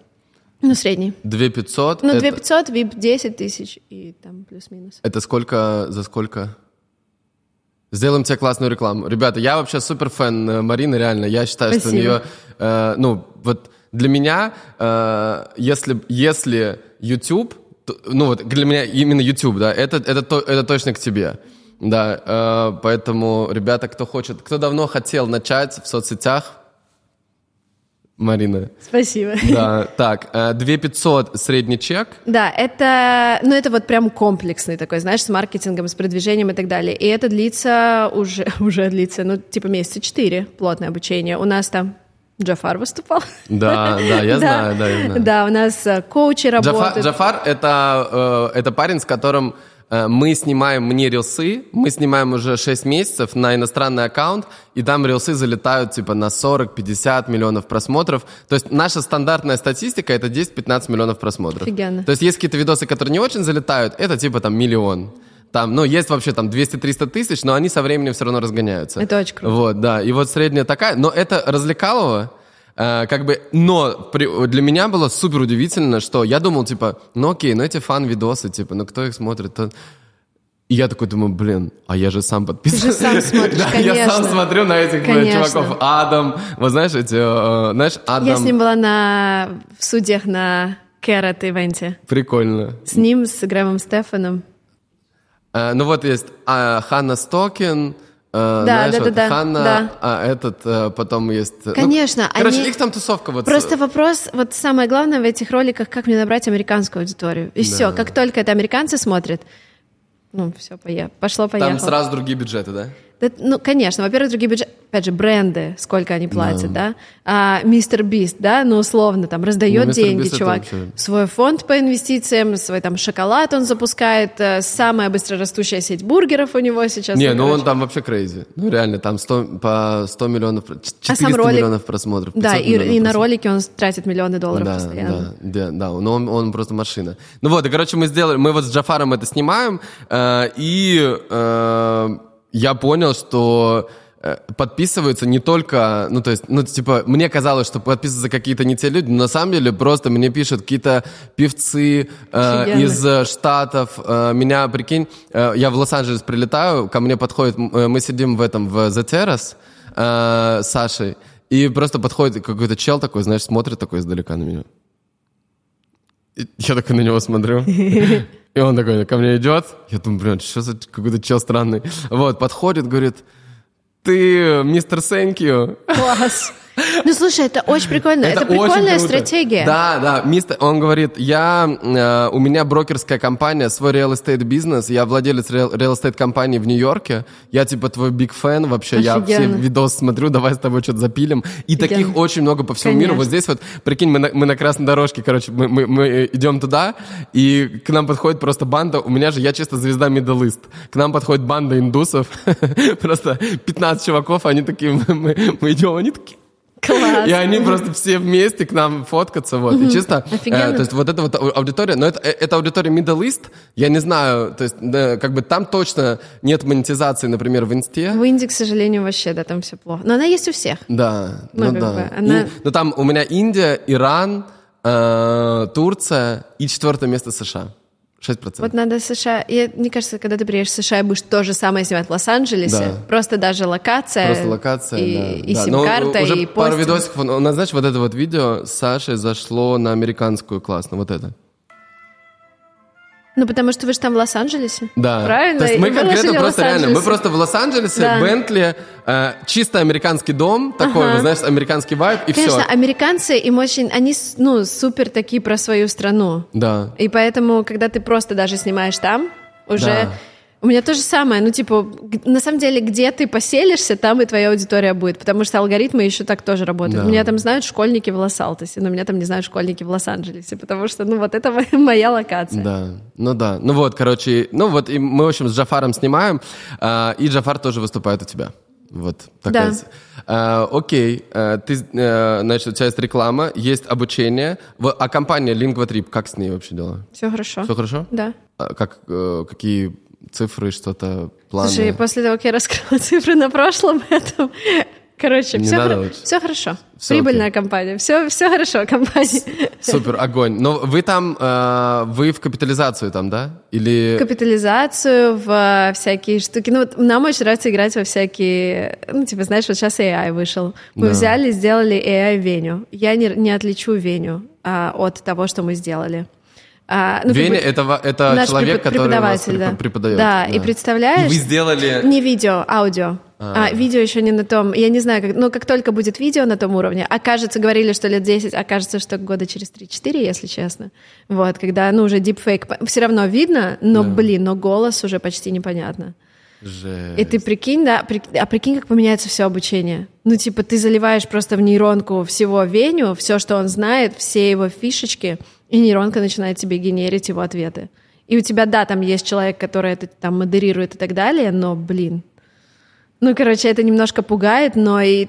Ну, средний. 2500? Ну, это, 2500, VIP 10 тысяч и там плюс-минус. это сколько, за сколько? Сделаем тебе классную рекламу. Ребята, я вообще супер фэн э, Марины, реально. Я считаю, что у Спасибо. нее, э, ну, вот для меня, э, если, если YouTube, то- ну вот для меня именно YouTube, да, это, это, то- это точно к тебе. Да, э, поэтому, ребята, кто хочет, кто давно хотел начать в соцсетях, Марина. Спасибо. Да, так, э, 2500 средний чек. Да, это, ну, это вот прям комплексный такой, знаешь, с маркетингом, с продвижением и так далее. И это длится уже, уже длится, ну, типа месяца четыре, плотное обучение. У нас там Джафар выступал. Да, да, я знаю, да, я знаю. Да, у нас э, коучи работают. Джафар это, э, это парень, с которым э, мы снимаем мне рилсы, мы снимаем уже 6 месяцев на иностранный аккаунт, и там рилсы залетают типа на 40-50 миллионов просмотров. То есть наша стандартная статистика это 10-15 миллионов просмотров. Офигенно. То есть есть какие-то видосы, которые не очень залетают, это типа там миллион. Там, ну, есть вообще там 200-300 тысяч, но они со временем все равно разгоняются. Это очень круто. Вот, да. И вот средняя такая. Но это развлекалово. э, как бы, но при- для меня было супер удивительно, что я думал, типа, ну окей, ну эти фан-видосы, типа, ну кто их смотрит? то- И я такой думаю, блин, а я же сам подписан. Ты же сам смотришь, Да, Я сам смотрю на этих э, Конечно. чуваков. Адам, вот знаешь, эти, э, знаешь, Адам. Я с ним была на, в судьях на Кэрот ивенте. Прикольно. С ним, с Грэмом Стефаном. Э, ну вот есть а, Ханна Стокин, э, знаешь, да, вот да, да, Ханна, да. а этот э, потом есть... ну, Конечно, короче, они- их там тусовка вот... Просто вопрос, вот самое главное в этих роликах, как мне набрать американскую аудиторию. И все, как только это американцы смотрят, ну, все, пошло-поехало. Там сразу другие бюджеты, да? Да, ну, конечно, во-первых, другие бюджеты, опять же, бренды, сколько они платят, да, А, Мистер Бист, да, ну, условно, там, раздает Ну, деньги, Beast чувак, свой фонд по инвестициям, свой там шоколад он запускает, э, самая быстрорастущая сеть бургеров у него сейчас. Не, ну, короче. он там вообще крейзи. Ну реально, там 100, по 100 миллионов, 400 А сам ролик- миллионов просмотров. Да, 500 и, миллионов и на просмотров. ролики он тратит миллионы долларов Да, постоянно. да, да, да, но он, он просто машина. Ну вот, и, короче, мы сделали, мы вот с Джафаром это снимаем, э, и э, я понял, что э, подписываются не только, ну то есть, ну типа, мне казалось, что подписываются какие-то не те люди, но на самом деле просто мне пишут какие-то певцы э, из э, Штатов, э, меня, прикинь, э, я в Лос-Анджелес прилетаю, ко мне подходит, э, мы сидим в этом, в The Terrace э, с Сашей, и просто подходит какой-то чел такой, знаешь, смотрит такой издалека на меня. Я такой на него смотрю. И он такой ко мне идет. Я думаю, блин, что за какой-то чел странный. Вот, подходит, говорит, ты мистер Thank you. Класс. Ну, слушай, это очень прикольно. Это, очень прикольная круто. стратегия. Да, да. Мистер, он говорит, я, э, у меня брокерская компания, свой real estate бизнес, я владелец real, real estate компании в Нью-Йорке, я типа твой big fan вообще, я все Офигенно. видосы смотрю, давай с тобой что-то запилим. И Офигенно. таких очень много по всему миру. Конечно. Вот здесь вот, прикинь, мы на, мы на красной дорожке, короче, мы, мы, мы идем туда, и к нам подходит просто банда, у меня же, я чисто звезда East, к нам подходит банда индусов, просто 15 чуваков, они такие, мы- мы идем, они такие, Класс. и они просто все вместе к нам фоткаться, вот. И чисто, э, то есть вот эта вот ау- аудитория, но это, э, это аудитория Middle East, я не знаю, то есть да, как бы там точно нет монетизации, например, в Инсте. В Индии, к сожалению, вообще, да, там все плохо. Но она есть у всех. Да, Ну, ну, да. бы она- И- но там у меня Индия, Иран, э, Турция и четвертое место США. 6%. Вот надо США... Я, мне кажется, когда ты приедешь в США и будешь то же самое снимать в Лос-Анджелесе, Да. просто даже локация, Просто локация, и, да. и да. сим-карта, Но уже и пару постинг. видосиков. У нас, знаешь, вот это вот видео с Сашей зашло на американскую классно, вот это. Ну, потому что вы же там в Лос-Анджелесе. Да. Правильно? То есть мы И конкретно просто реально, мы просто в Лос-Анджелесе, Да. Бентли, э, чисто американский дом, такой, Ага. вот, знаешь, американский вайб, и Конечно, все. американцы, им очень... Они, ну, супер такие про свою страну. Да. И поэтому, когда ты просто даже снимаешь там, уже... Да. У меня то же самое, ну, типа, на самом деле, где ты поселишься, там и твоя аудитория будет, потому что алгоритмы еще так тоже работают. Да. Меня там знают школьники в Лос-Алтесе, но меня там не знают школьники в Лос-Анджелесе, потому что, ну, вот это моя локация. Да, ну да. Ну вот, короче, ну вот, и мы, в общем, с Джафаром снимаем, а, и Джафар тоже выступает у тебя. Вот такая. Да. А, окей, а, ты, э, значит, у тебя есть реклама, есть обучение. А компания LingvaTrip, как с ней вообще дела? Все хорошо. Все хорошо? Да. А как, э, какие цифры, что-то, планы? Слушай, после того, как я раскрыла цифры на прошлом этом, короче, Не все, лучше. все хорошо. Всё Прибыльная окей. компания. Все, все хорошо, компания. Супер, огонь. Но вы там, э, вы в капитализацию там, да? Или... Капитализацию в э, всякие штуки. Ну, вот нам очень нравится играть во всякие... Ну, типа, знаешь, вот сейчас AI вышел. Мы Да. взяли, сделали AI-веню. Я не, не отличу веню а, от того, что мы сделали. А, ну, как Веня бы это, это наш человек, препод- который у преподаватель, препо- да. преподает. Да, и представляешь... И вы сделали... Не видео, аудио. А. видео еще не на том. Я не знаю, как, но как только будет видео на том уровне, окажется, говорили, что лет 10, окажется, что года через 3-4, если честно. Вот, когда, ну, уже дипфейк. Все равно видно, но, блин, но голос уже почти непонятно. Жесть. И ты прикинь, да, при- а прикинь, как поменяется все обучение. Ну, типа, ты заливаешь просто в нейронку всего Веню, все, что он знает, все его фишечки, и нейронка начинает тебе генерить его ответы. И у тебя, да, там есть человек, который это там модерирует и так далее, но, блин. Ну, короче, это немножко пугает, но и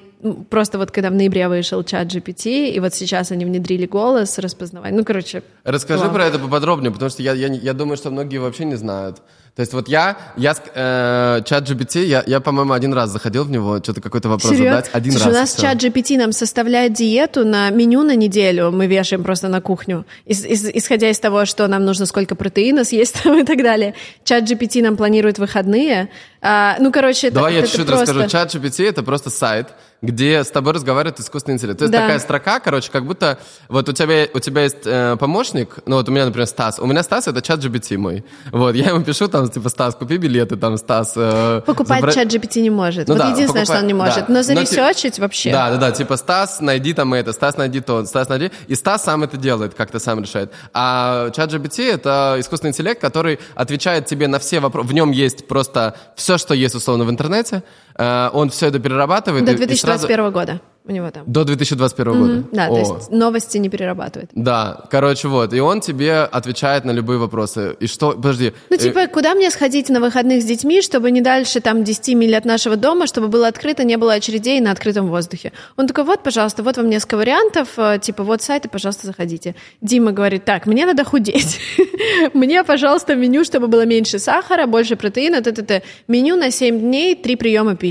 просто вот когда в ноябре вышел чат GPT, и вот сейчас они внедрили голос, распознавание. Ну, короче, Расскажи Вау. про это поподробнее, потому что я, я, я думаю, что многие вообще не знают. То есть вот я, я э, чат GPT, я, я, по-моему, один раз заходил в него, что-то какой-то вопрос Серьёзно? задать. Один Слушай, раз. у нас всё. чат GPT нам составляет диету на меню на неделю. Мы вешаем просто на кухню. Ис- ис- исходя из того, что нам нужно сколько протеина съесть там и так далее. Чат GPT нам планирует выходные. А, ну, короче, это, Давай я это чуть-чуть просто... расскажу. Чат GPT — это просто сайт, где с тобой разговаривает искусственный интеллект. То есть Да. такая строка, короче, как будто вот у тебя, у тебя есть э, помощник, ну вот у меня, например, Стас. У меня Стас — это чат GPT мой. Вот, я ему пишу там, типа, Стас, купи билеты, там, Стас... э, Покупать забра- чат GPT не может. Ну вот да, единственное, что покупай- он не может. да. Но Но заресерчить вообще. Да, да, да, типа Стас, найди там это, Стас, найди то, Стас, найди. И Стас сам это делает, как-то сам решает. А чат GPT — это искусственный интеллект, который отвечает тебе на все вопросы. В нем есть просто все, что есть условно в интернете. Э, Он все это перерабатывает. До и- и сразу- 2021 года у него там. До 2021 года. Да, то О. есть новости не перерабатывает. Да, короче, вот. И он тебе отвечает на любые вопросы. И что... Подожди. Ну, э, типа, куда мне сходить на выходных с детьми, чтобы не дальше там 10 миль от нашего дома, чтобы было открыто, не было очередей на открытом воздухе? Он такой, вот, пожалуйста, вот вам несколько вариантов, э, типа, вот сайты, пожалуйста, заходите. Дима говорит, так, мне надо худеть. Мне, пожалуйста, меню, чтобы было меньше сахара, больше протеина, т-т-т. Меню на 7 дней, 3 приема пищи.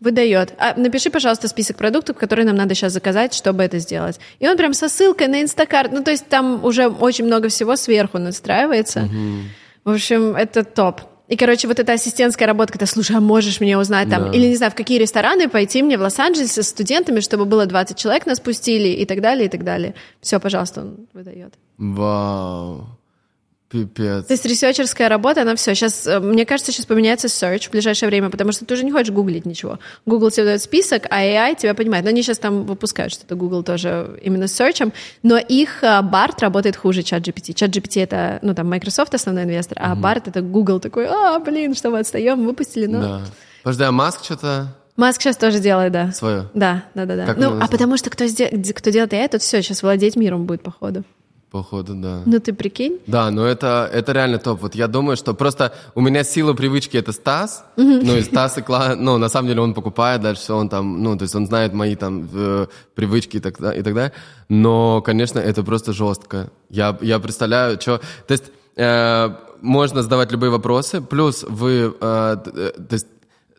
Выдает. А, напиши, пожалуйста, список продуктов, которые нам надо сейчас заказать, чтобы это сделать. И он прям со ссылкой на Инстакарт. Ну, то есть там уже очень много всего сверху настраивается. В общем, это топ. И, короче, вот эта ассистентская работа, когда, слушай, а можешь мне узнать там, Да. или, не знаю, в какие рестораны пойти мне в Лос-Анджелесе с студентами, чтобы было 20 человек нас пустили и так далее, и так далее. Все, пожалуйста, он выдает. Вау. Пипец. То есть ресерчерская работа, она все. Сейчас, э, мне кажется, сейчас поменяется search в ближайшее время, потому что ты уже не хочешь гуглить ничего. Google тебе дает список, а AI тебя понимает. Но они сейчас там выпускают что-то Google тоже именно с search, но их э, BART работает хуже ChatGPT. ChatGPT это, ну, там, Microsoft основной инвестор, а BART это Google такой, а, блин, что мы отстаем, выпустили, ну... Да. Подожди, а Маск что-то... Маск сейчас тоже делает, да. Свое? Да, да, да. да. Как ну, а потому что кто, сде- кто делает AI, тот все, сейчас владеть миром будет, походу. Походу, да. Ну, ты прикинь? Да, но это, это реально топ. Вот я думаю, что просто у меня сила привычки это Стас. Ну, и Стас и Кла... Ну, на самом деле он покупает дальше все, он там, ну, то есть он знает мои там э, привычки и так, и так далее. Но, конечно, это просто жестко. Я, я представляю, что... То есть э, можно задавать любые вопросы, плюс вы... э, э, то есть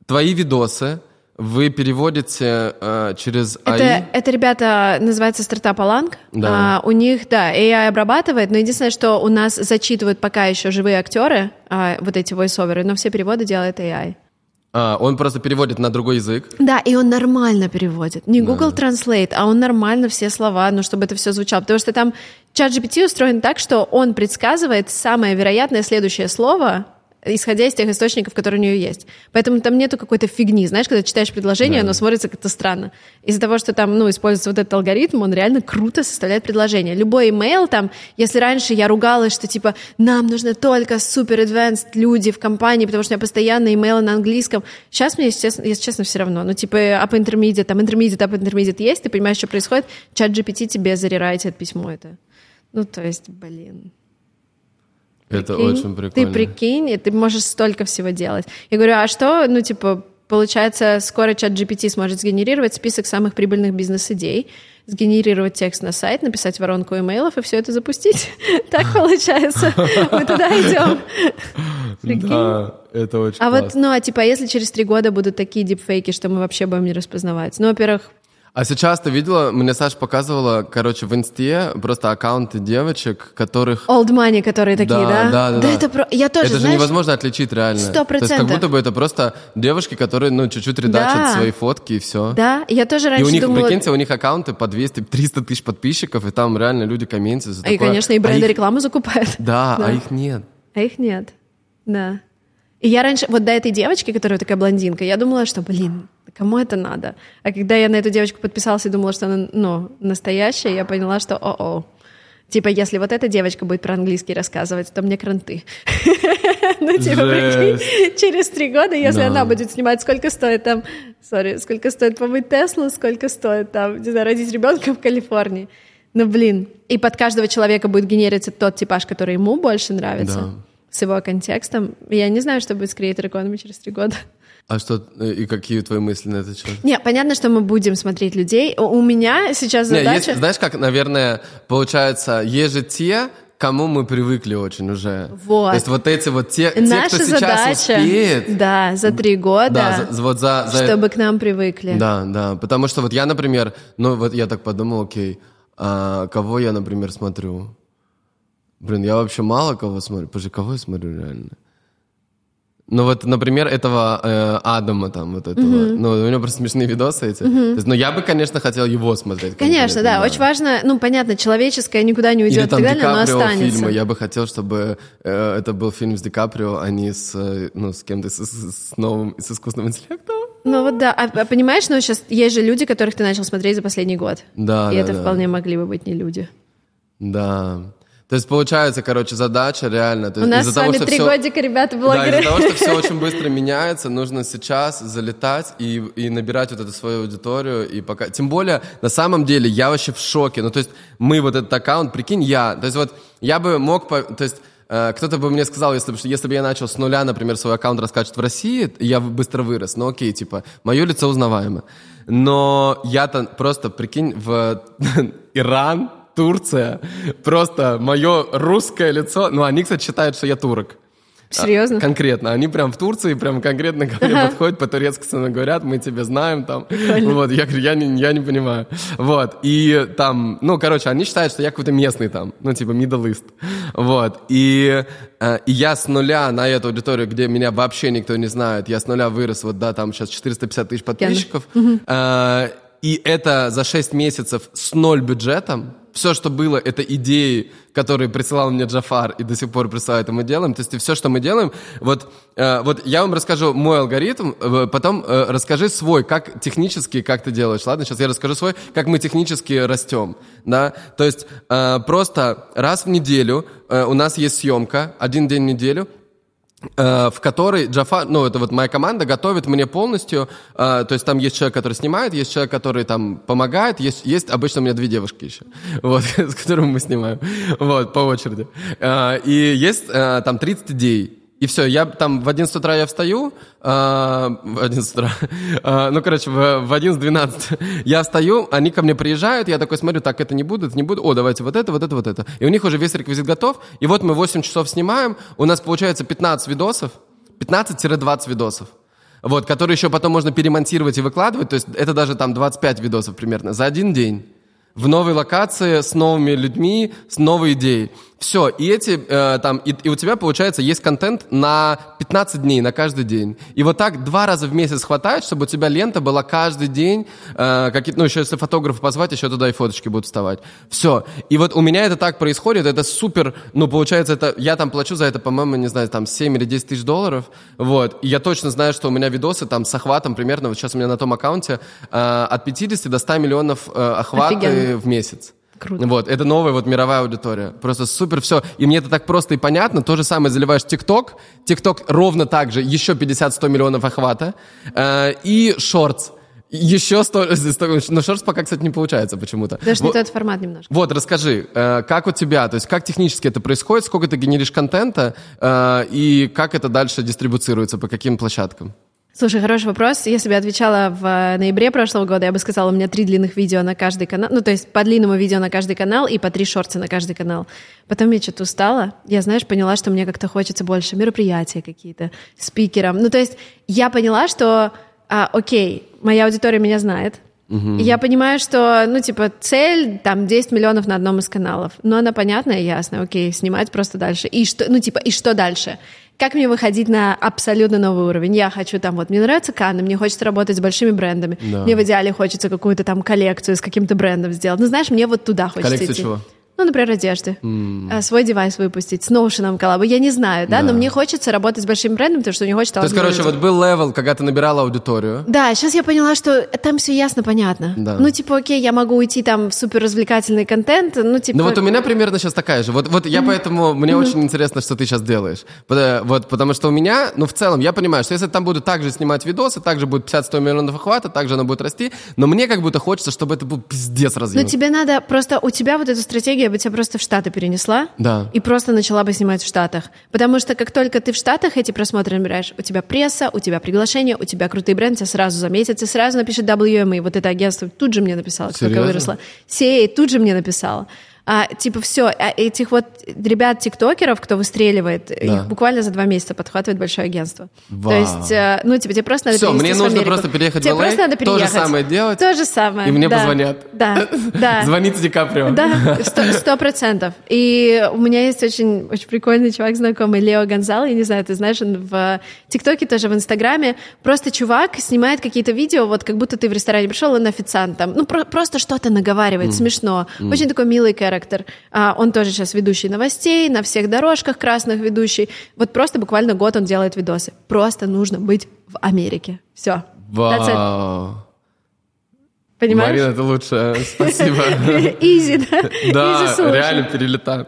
твои видосы вы переводите э, через AI. Это, это, ребята, называется стартап Аланг. Да. А, у них, да, AI обрабатывает, но единственное, что у нас зачитывают пока еще живые актеры, а, вот эти voice но все переводы делает AI. А, он просто переводит на другой язык. Да, и он нормально переводит. Не Google Translate, а он нормально все слова, ну, чтобы это все звучало. Потому что там чат GPT устроен так, что он предсказывает самое вероятное следующее слово, исходя из тех источников, которые у нее есть. Поэтому там нету какой-то фигни. Знаешь, когда читаешь предложение, оно смотрится как-то странно. Из-за того, что там, ну, используется вот этот алгоритм, он реально круто составляет предложение. Любой имейл там, если раньше я ругалась, что типа нам нужно только супер advanced люди в компании, потому что у меня постоянно имейлы на английском. Сейчас мне, если честно, если честно, все равно. Ну, типа, up intermediate, там intermediate, up intermediate есть, ты понимаешь, что происходит, чат GPT тебе зарерайтит письмо это. Ну, то есть, блин. Это Прикинь, очень прикольно. Ты прикинь, и ты можешь столько всего делать. Я говорю, а что, ну, типа, получается, скоро чат GPT сможет сгенерировать список самых прибыльных бизнес-идей, сгенерировать текст на сайт, написать воронку имейлов и все это запустить. Так получается. Мы туда идем. Да, это очень А вот, ну, а типа, если через три года будут такие дипфейки, что мы вообще будем не распознавать? Ну, во-первых, А сейчас ты видела, мне Саша показывала, короче, в инсте просто аккаунты девочек, которых... old money, которые такие, да? Да, да, да. это про... Я тоже, это же знаешь, невозможно отличить реально. Сто То есть как процентов. будто бы это просто девушки, которые, ну, чуть-чуть редачат Да. свои фотки и все. Да, я тоже И раньше у них, думала... прикиньте, у них аккаунты по 200-300 тысяч подписчиков, и там реально люди комментируют. за И, такое. конечно, и А бренды их- рекламу закупают. Да, Да. а их нет. А их нет. Да. И я раньше, вот до этой девочки, которая такая блондинка, я думала, что, блин, кому это надо? А когда я на эту девочку подписалась и думала, что она, ну, настоящая, я поняла, что о-о. Типа, если вот эта девочка будет про английский рассказывать, то мне кранты. Ну, типа, через три года, если она будет снимать, сколько стоит там, сори, сколько стоит помыть Теслу, сколько стоит там, не знаю, родить ребенка в Калифорнии. Ну, блин. И под каждого человека будет генериться тот типаж, который ему больше нравится. С его контекстом. Я не знаю, что будет с Creator Economy через три года. А что, э, и какие твои мысли на этот счет? Не, понятно, что мы будем смотреть людей. У меня сейчас Не, задача... есть, знаешь, как, наверное, получается, есть же те, кому мы привыкли очень уже. Вот. То есть вот эти вот те, те Наша кто сейчас задача, успеет. да, за три года, Да, за- вот за, за- чтобы к нам привыкли. Да, да, потому что вот я, например, ну вот я так подумал, окей, а кого я, например, смотрю? Блин, я вообще мало кого смотрю. Боже, кого я смотрю реально? Ну вот, например, этого э, Адама там вот этого. Ну, у него просто смешные видосы эти. То есть, ну, я бы, конечно, хотел его смотреть. Конечно, да, очень важно, ну, понятно, человеческое никуда не уйдет Или и там так далее, но Ди Каприо останется. фильмы. Я бы хотел, чтобы э, это был фильм с Ди Каприо, а не с, э, ну, с кем-то с, с- с новым, с искусственным интеллектом. Ну вот да, а, а понимаешь, ну сейчас есть же люди, которых ты начал смотреть за последний год. Да, и да, это да. вполне могли бы быть не люди. Да. То есть получается, короче, задача реально. То У есть нас с из-за того, вами три всё- годика, ребята, Да, блогеры. из-за того, что все очень быстро меняется, нужно сейчас залетать и, и набирать вот эту свою аудиторию. И пока... Тем более, на самом деле, я вообще в шоке. Ну, то есть, мы вот этот аккаунт, прикинь, я. То есть, вот, я бы мог... по- То есть, э, кто-то бы мне сказал, если бы, если бы я начал с нуля, например, свой аккаунт раскачивать в России, я бы быстро вырос. Ну, окей, типа, мое лицо узнаваемо. Но я-то просто, прикинь, в Иран, Турция, просто мое русское лицо, ну, они, кстати, считают, что я турок. Серьезно? А, Конкретно. Они прям в Турции, прям конкретно ко мне подходят, по-турецки со мной говорят, мы тебя знаем там. Вот, я говорю, я не, я не понимаю. Вот, и там, ну, короче, они считают, что я какой-то местный там, ну, типа Middle East. Вот, и, э, и я с нуля на эту аудиторию, где меня вообще никто не знает, я с нуля вырос, вот, да, там сейчас 450 тысяч подписчиков. Э, и это за 6 месяцев с ноль бюджетом, все, что было, это идеи, которые присылал мне Джафар и до сих пор присылает, и мы делаем. То есть и все, что мы делаем, вот, э, вот я вам расскажу мой алгоритм, э, потом э, расскажи свой, как технически, как ты делаешь. Ладно, сейчас я расскажу свой, как мы технически растем. Да? То есть просто раз в неделю у нас есть съемка, один день в неделю, в которой Джафар, ну, это вот моя команда готовит мне полностью, э, то есть там есть человек, который снимает, есть человек, который там помогает, есть, есть обычно у меня две девушки еще, вот, с которыми мы снимаем, вот, по очереди. Э, и есть э, там 30 идей, и все, я там в 11 утра я встаю, э, в 11 утра, э, ну, короче, в, в 11-12 я встаю, они ко мне приезжают, я такой смотрю, так, это не буду, это не буду, о, давайте вот это, вот это, вот это. И у них уже весь реквизит готов, и вот мы 8 часов снимаем, у нас получается 15 видосов, 15-20 видосов. Вот, которые еще потом можно перемонтировать и выкладывать, то есть это даже там 25 видосов примерно за один день в новой локации, с новыми людьми, с новой идеей. Все, и эти, э, там, и, и у тебя, получается, есть контент на 15 дней, на каждый день. И вот так два раза в месяц хватает, чтобы у тебя лента была каждый день, э, какие ну, еще если фотографа позвать, еще туда и фоточки будут вставать. Все. И вот у меня это так происходит, это супер, ну, получается, это, я там плачу за это, по-моему, не знаю, там 7 или 10 тысяч долларов, вот. И я точно знаю, что у меня видосы там с охватом примерно, вот сейчас у меня на том аккаунте э, от 50 до 100 миллионов э, Офигенно. в месяц. Круто. Вот, это новая вот мировая аудитория. Просто супер все. И мне это так просто и понятно. То же самое заливаешь ТикТок. ТикТок ровно так же, еще 50-100 миллионов охвата. Э, и шортс. Еще 100, 100, но шортс пока, кстати, не получается почему-то. Даже вот, не тот формат немножко. Вот, расскажи, э, как у тебя, то есть как технически это происходит, сколько ты генеришь контента, э, и как это дальше дистрибуцируется, по каким площадкам? Слушай, хороший вопрос. Если бы я отвечала в ноябре прошлого года, я бы сказала, у меня три длинных видео на каждый канал. Ну, то есть по длинному видео на каждый канал и по три шорта на каждый канал. Потом я что-то устала. Я, знаешь, поняла, что мне как-то хочется больше мероприятия какие-то, спикером. Ну, то есть я поняла, что, а, окей, моя аудитория меня знает, Угу. Я понимаю, что, ну, типа, цель, там, 10 миллионов на одном из каналов. Но она понятная и ясная. Окей, снимать просто дальше. И что, ну, типа, и что дальше? Как мне выходить на абсолютно новый уровень? Я хочу там, вот, мне нравится Канны, мне хочется работать с большими брендами. Да. Мне в идеале хочется какую-то там коллекцию с каким-то брендом сделать. Ну, знаешь, мне вот туда хочется Коллекцию идти. чего? Ну, например, одежды, mm. свой девайс выпустить, с Notion collab у, я не знаю, да? да, но мне хочется работать с большим брендом, потому что не хочется... То есть, короче, вот был level, когда ты набирала аудиторию. Да, сейчас я поняла, что там все ясно, понятно. Да. Ну, типа, окей, я могу уйти там в супер развлекательный контент, ну, типа... Ну, вот у меня примерно сейчас такая же. Вот, вот я mm. поэтому, мне mm. очень интересно, что ты сейчас делаешь. Вот, потому что у меня, ну, в целом, я понимаю, что если там буду также снимать видосы, также будет 50-100 миллионов охвата, также она будет расти, но мне как будто хочется, чтобы это был пиздец разъем. Ну, тебе надо просто, у тебя вот эта стратегия, бы тебя просто в Штаты перенесла да. и просто начала бы снимать в Штатах. Потому что как только ты в Штатах эти просмотры набираешь, у тебя пресса, у тебя приглашение, у тебя крутые бренды, тебя сразу заметят, и сразу напишет WME. Вот это агентство тут же мне написало, сколько выросло. CA тут же мне написала а, типа все, а этих вот ребят-тиктокеров, кто выстреливает, да. их буквально за два месяца подхватывает большое агентство. Вау. То есть, э, ну, типа, тебе просто надо Все, мне нужно просто переехать тебе в LA, просто надо переехать. то же самое делать. То же самое, И мне да. позвонят. Да, да. Звоните Ди Каприо. Да, сто процентов. И у меня есть очень, очень прикольный чувак знакомый, Лео Гонзал, я не знаю, ты знаешь, он в ТикТоке, тоже в Инстаграме. Просто чувак снимает какие-то видео, вот как будто ты в ресторане пришел, он официантом. Ну, про- просто что-то наговаривает, mm. смешно. Mm. Очень такой милый характер. А, он тоже сейчас ведущий новостей, на всех дорожках красных ведущий. Вот просто буквально год он делает видосы. Просто нужно быть в Америке. Все. Вау. Понимаешь? Марина, это лучше. Спасибо. Изи, да? Да, реально перелетаем.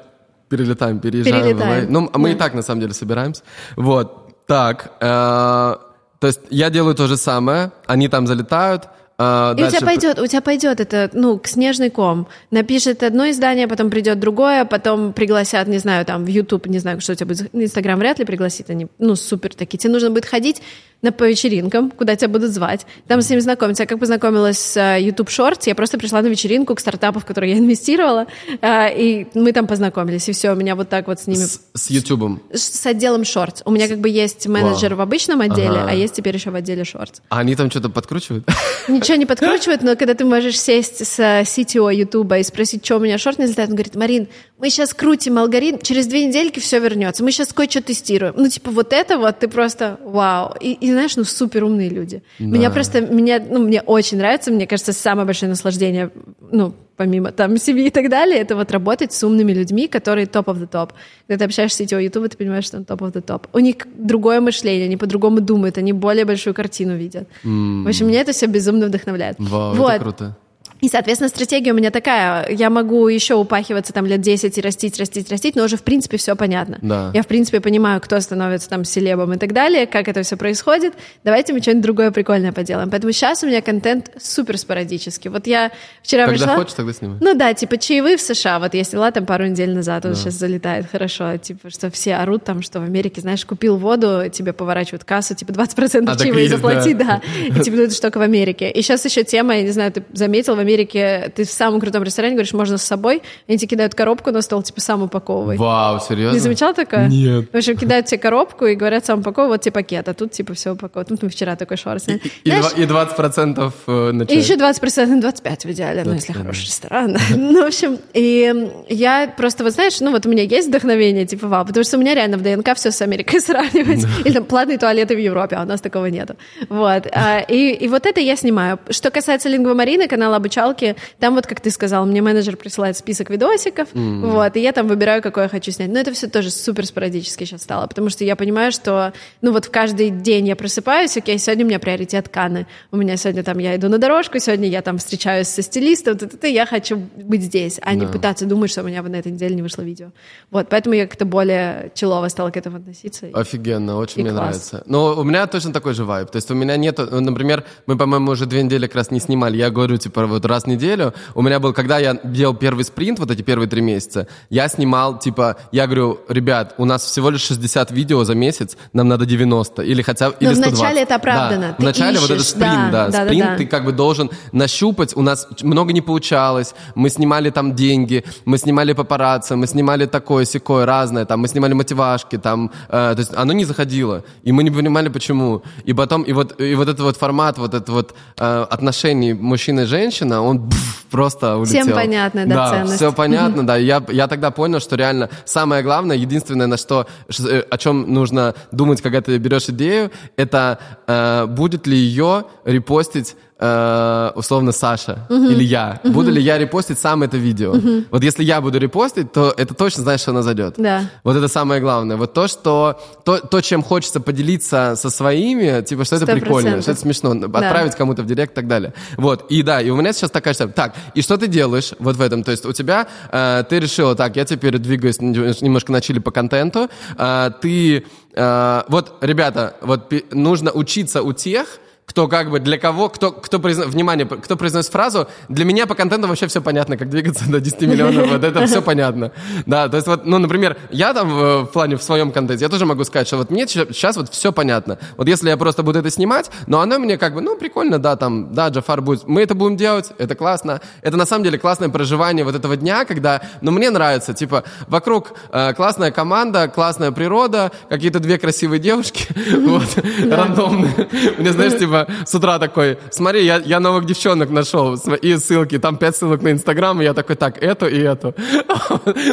Перелетаем, переезжаем. Перелетаем. Ну, мы и так, на самом деле, собираемся. Вот. Так. Э, то есть я делаю то же самое. Они там залетают. А, и у тебя пойдет, у тебя пойдет это, ну, к снежный ком. Напишет одно издание, потом придет другое, потом пригласят, не знаю, там, в YouTube, не знаю, что у тебя будет, Инстаграм вряд ли пригласит, они, ну, супер такие. Тебе нужно будет ходить на, по вечеринкам, куда тебя будут звать, там с ними знакомиться. Я как познакомилась с uh, YouTube Shorts, я просто пришла на вечеринку к стартапу, в который я инвестировала, uh, и мы там познакомились, и все, у меня вот так вот с ними... С, с YouTube? С, с отделом Shorts. У меня как бы есть менеджер Вау. в обычном отделе, ага. а есть теперь еще в отделе Shorts. А они там что-то подкручивают? Ничего не подкручивают, но когда ты можешь сесть с CTO YouTube и спросить, что у меня шорт не взлетает, он говорит, Марин, мы сейчас крутим алгоритм, через две недельки все вернется, мы сейчас кое-что тестируем. Ну, типа, вот это вот, ты просто вау. И, и знаешь, ну, супер умные люди. Меня просто, меня, ну, мне очень нравится, мне кажется, самое большое наслаждение, ну, помимо там семьи и так далее, это вот работать с умными людьми, которые топ of the top. Когда ты общаешься с сетевой YouTube, ты понимаешь, что он топ of the top. У них другое мышление, они по-другому думают, они более большую картину видят. Mm. В общем, меня это все безумно вдохновляет. Вау, вот. это круто. И, соответственно, стратегия у меня такая. Я могу еще упахиваться там лет 10 и растить, растить, растить, но уже, в принципе, все понятно. Да. Я, в принципе, понимаю, кто становится там селебом и так далее, как это все происходит. Давайте мы что-нибудь другое прикольное поделаем. Поэтому сейчас у меня контент супер спорадический. Вот я вчера Когда пришла... хочешь, тогда снимай. Ну да, типа чаевые в США. Вот я сняла там пару недель назад, он да. сейчас залетает хорошо. Типа, что все орут там, что в Америке, знаешь, купил воду, тебе поворачивают кассу, типа 20% а, чаевые заплати, да. да. И типа, ну это что только в Америке. И сейчас еще тема, я не знаю, ты заметил, в Америке ты в самом крутом ресторане говоришь, можно с собой, они тебе кидают коробку на стол, типа, сам упаковывай. Вау, серьезно? Не замечал такое? Нет. В общем, кидают тебе коробку и говорят, сам упаковывай, вот тебе пакет, а тут, типа, все упаковано. Тут мы вчера такой шорс. И, и, и 20% э, на. И еще 20%, 25 в идеале, ну, если хороший ресторан. ну, в общем, и я просто, вот знаешь, ну, вот у меня есть вдохновение, типа, вау, потому что у меня реально в ДНК все с Америкой сравнивать. Или там платные туалеты в Европе, а у нас такого нету. Вот. А, и, и вот это я снимаю. Что касается Лингвомарины, канала обучалки, там вот, как ты сказал, мне менеджер присылает список видосиков, mm-hmm. вот, и я там выбираю, какой я хочу снять. Но это все тоже супер спорадически сейчас стало, потому что я понимаю, что, ну вот в каждый день я просыпаюсь, окей, сегодня у меня приоритет Каны, у меня сегодня там, я иду на дорожку, сегодня я там встречаюсь со стилистом, т -т -т, я хочу быть здесь, а да. не пытаться думать, что у меня на этой неделе не вышло видео. Вот, поэтому я как-то более челово стала к этому относиться. Офигенно, очень мне класс. нравится. Но у меня точно такой же вайб, то есть у меня нет, например, мы, по-моему, уже две недели как раз не снимали, я говорю, типа, вот раз в неделю, у меня был, когда я делал первый спринт, вот эти первые три месяца, я снимал, типа, я говорю, ребят, у нас всего лишь 60 видео за месяц, нам надо 90, или хотя или 120. вначале это оправдано. Да, вначале ищешь, вот этот спринт, да, да, спринт да, да. ты как бы должен нащупать, у нас много не получалось, мы снимали там деньги, мы снимали папарацци, мы снимали такое, секое, разное, там, мы снимали мотивашки, там, э, то есть оно не заходило, и мы не понимали, почему. И потом, и вот, и вот этот вот формат, вот этот вот э, отношений мужчина и женщина, он пфф, просто улетел. Всем понятно, да, да ценность. все понятно, да. Я, я тогда понял, что реально самое главное, единственное, на что, э, о чем нужно думать, когда ты берешь идею, это э, будет ли ее репостить э, условно Саша uh-huh. или я. Uh-huh. Буду ли я репостить сам это видео? Uh-huh. Вот если я буду репостить, то это точно знаешь, что она зайдет. Да. Вот это самое главное. Вот то, что то, то чем хочется поделиться со своими, типа, что это 100%. прикольно, что это смешно, да. отправить кому-то в директ и так далее. Вот. И да, и у меня сейчас такая штука. Так, и что ты делаешь вот в этом? То есть у тебя, э, ты решила, так, я теперь двигаюсь немножко на чили по контенту, э, ты, э, вот, ребята, вот нужно учиться у тех, кто как бы для кого, кто, кто произно, внимание, кто произносит фразу, для меня по контенту вообще все понятно, как двигаться до 10 миллионов, вот это все понятно. Да, то есть вот, ну, например, я там в плане в своем контенте, я тоже могу сказать, что вот мне сейчас вот все понятно. Вот если я просто буду это снимать, но оно мне как бы, ну, прикольно, да, там, да, Джафар будет, мы это будем делать, это классно. Это на самом деле классное проживание вот этого дня, когда, ну, мне нравится, типа, вокруг э, классная команда, классная природа, какие-то две красивые девушки, вот, рандомные. Мне, знаешь, типа, типа, с утра такой, смотри, я, я новых девчонок нашел, и ссылки, там пять ссылок на Инстаграм, и я такой, так, эту и эту.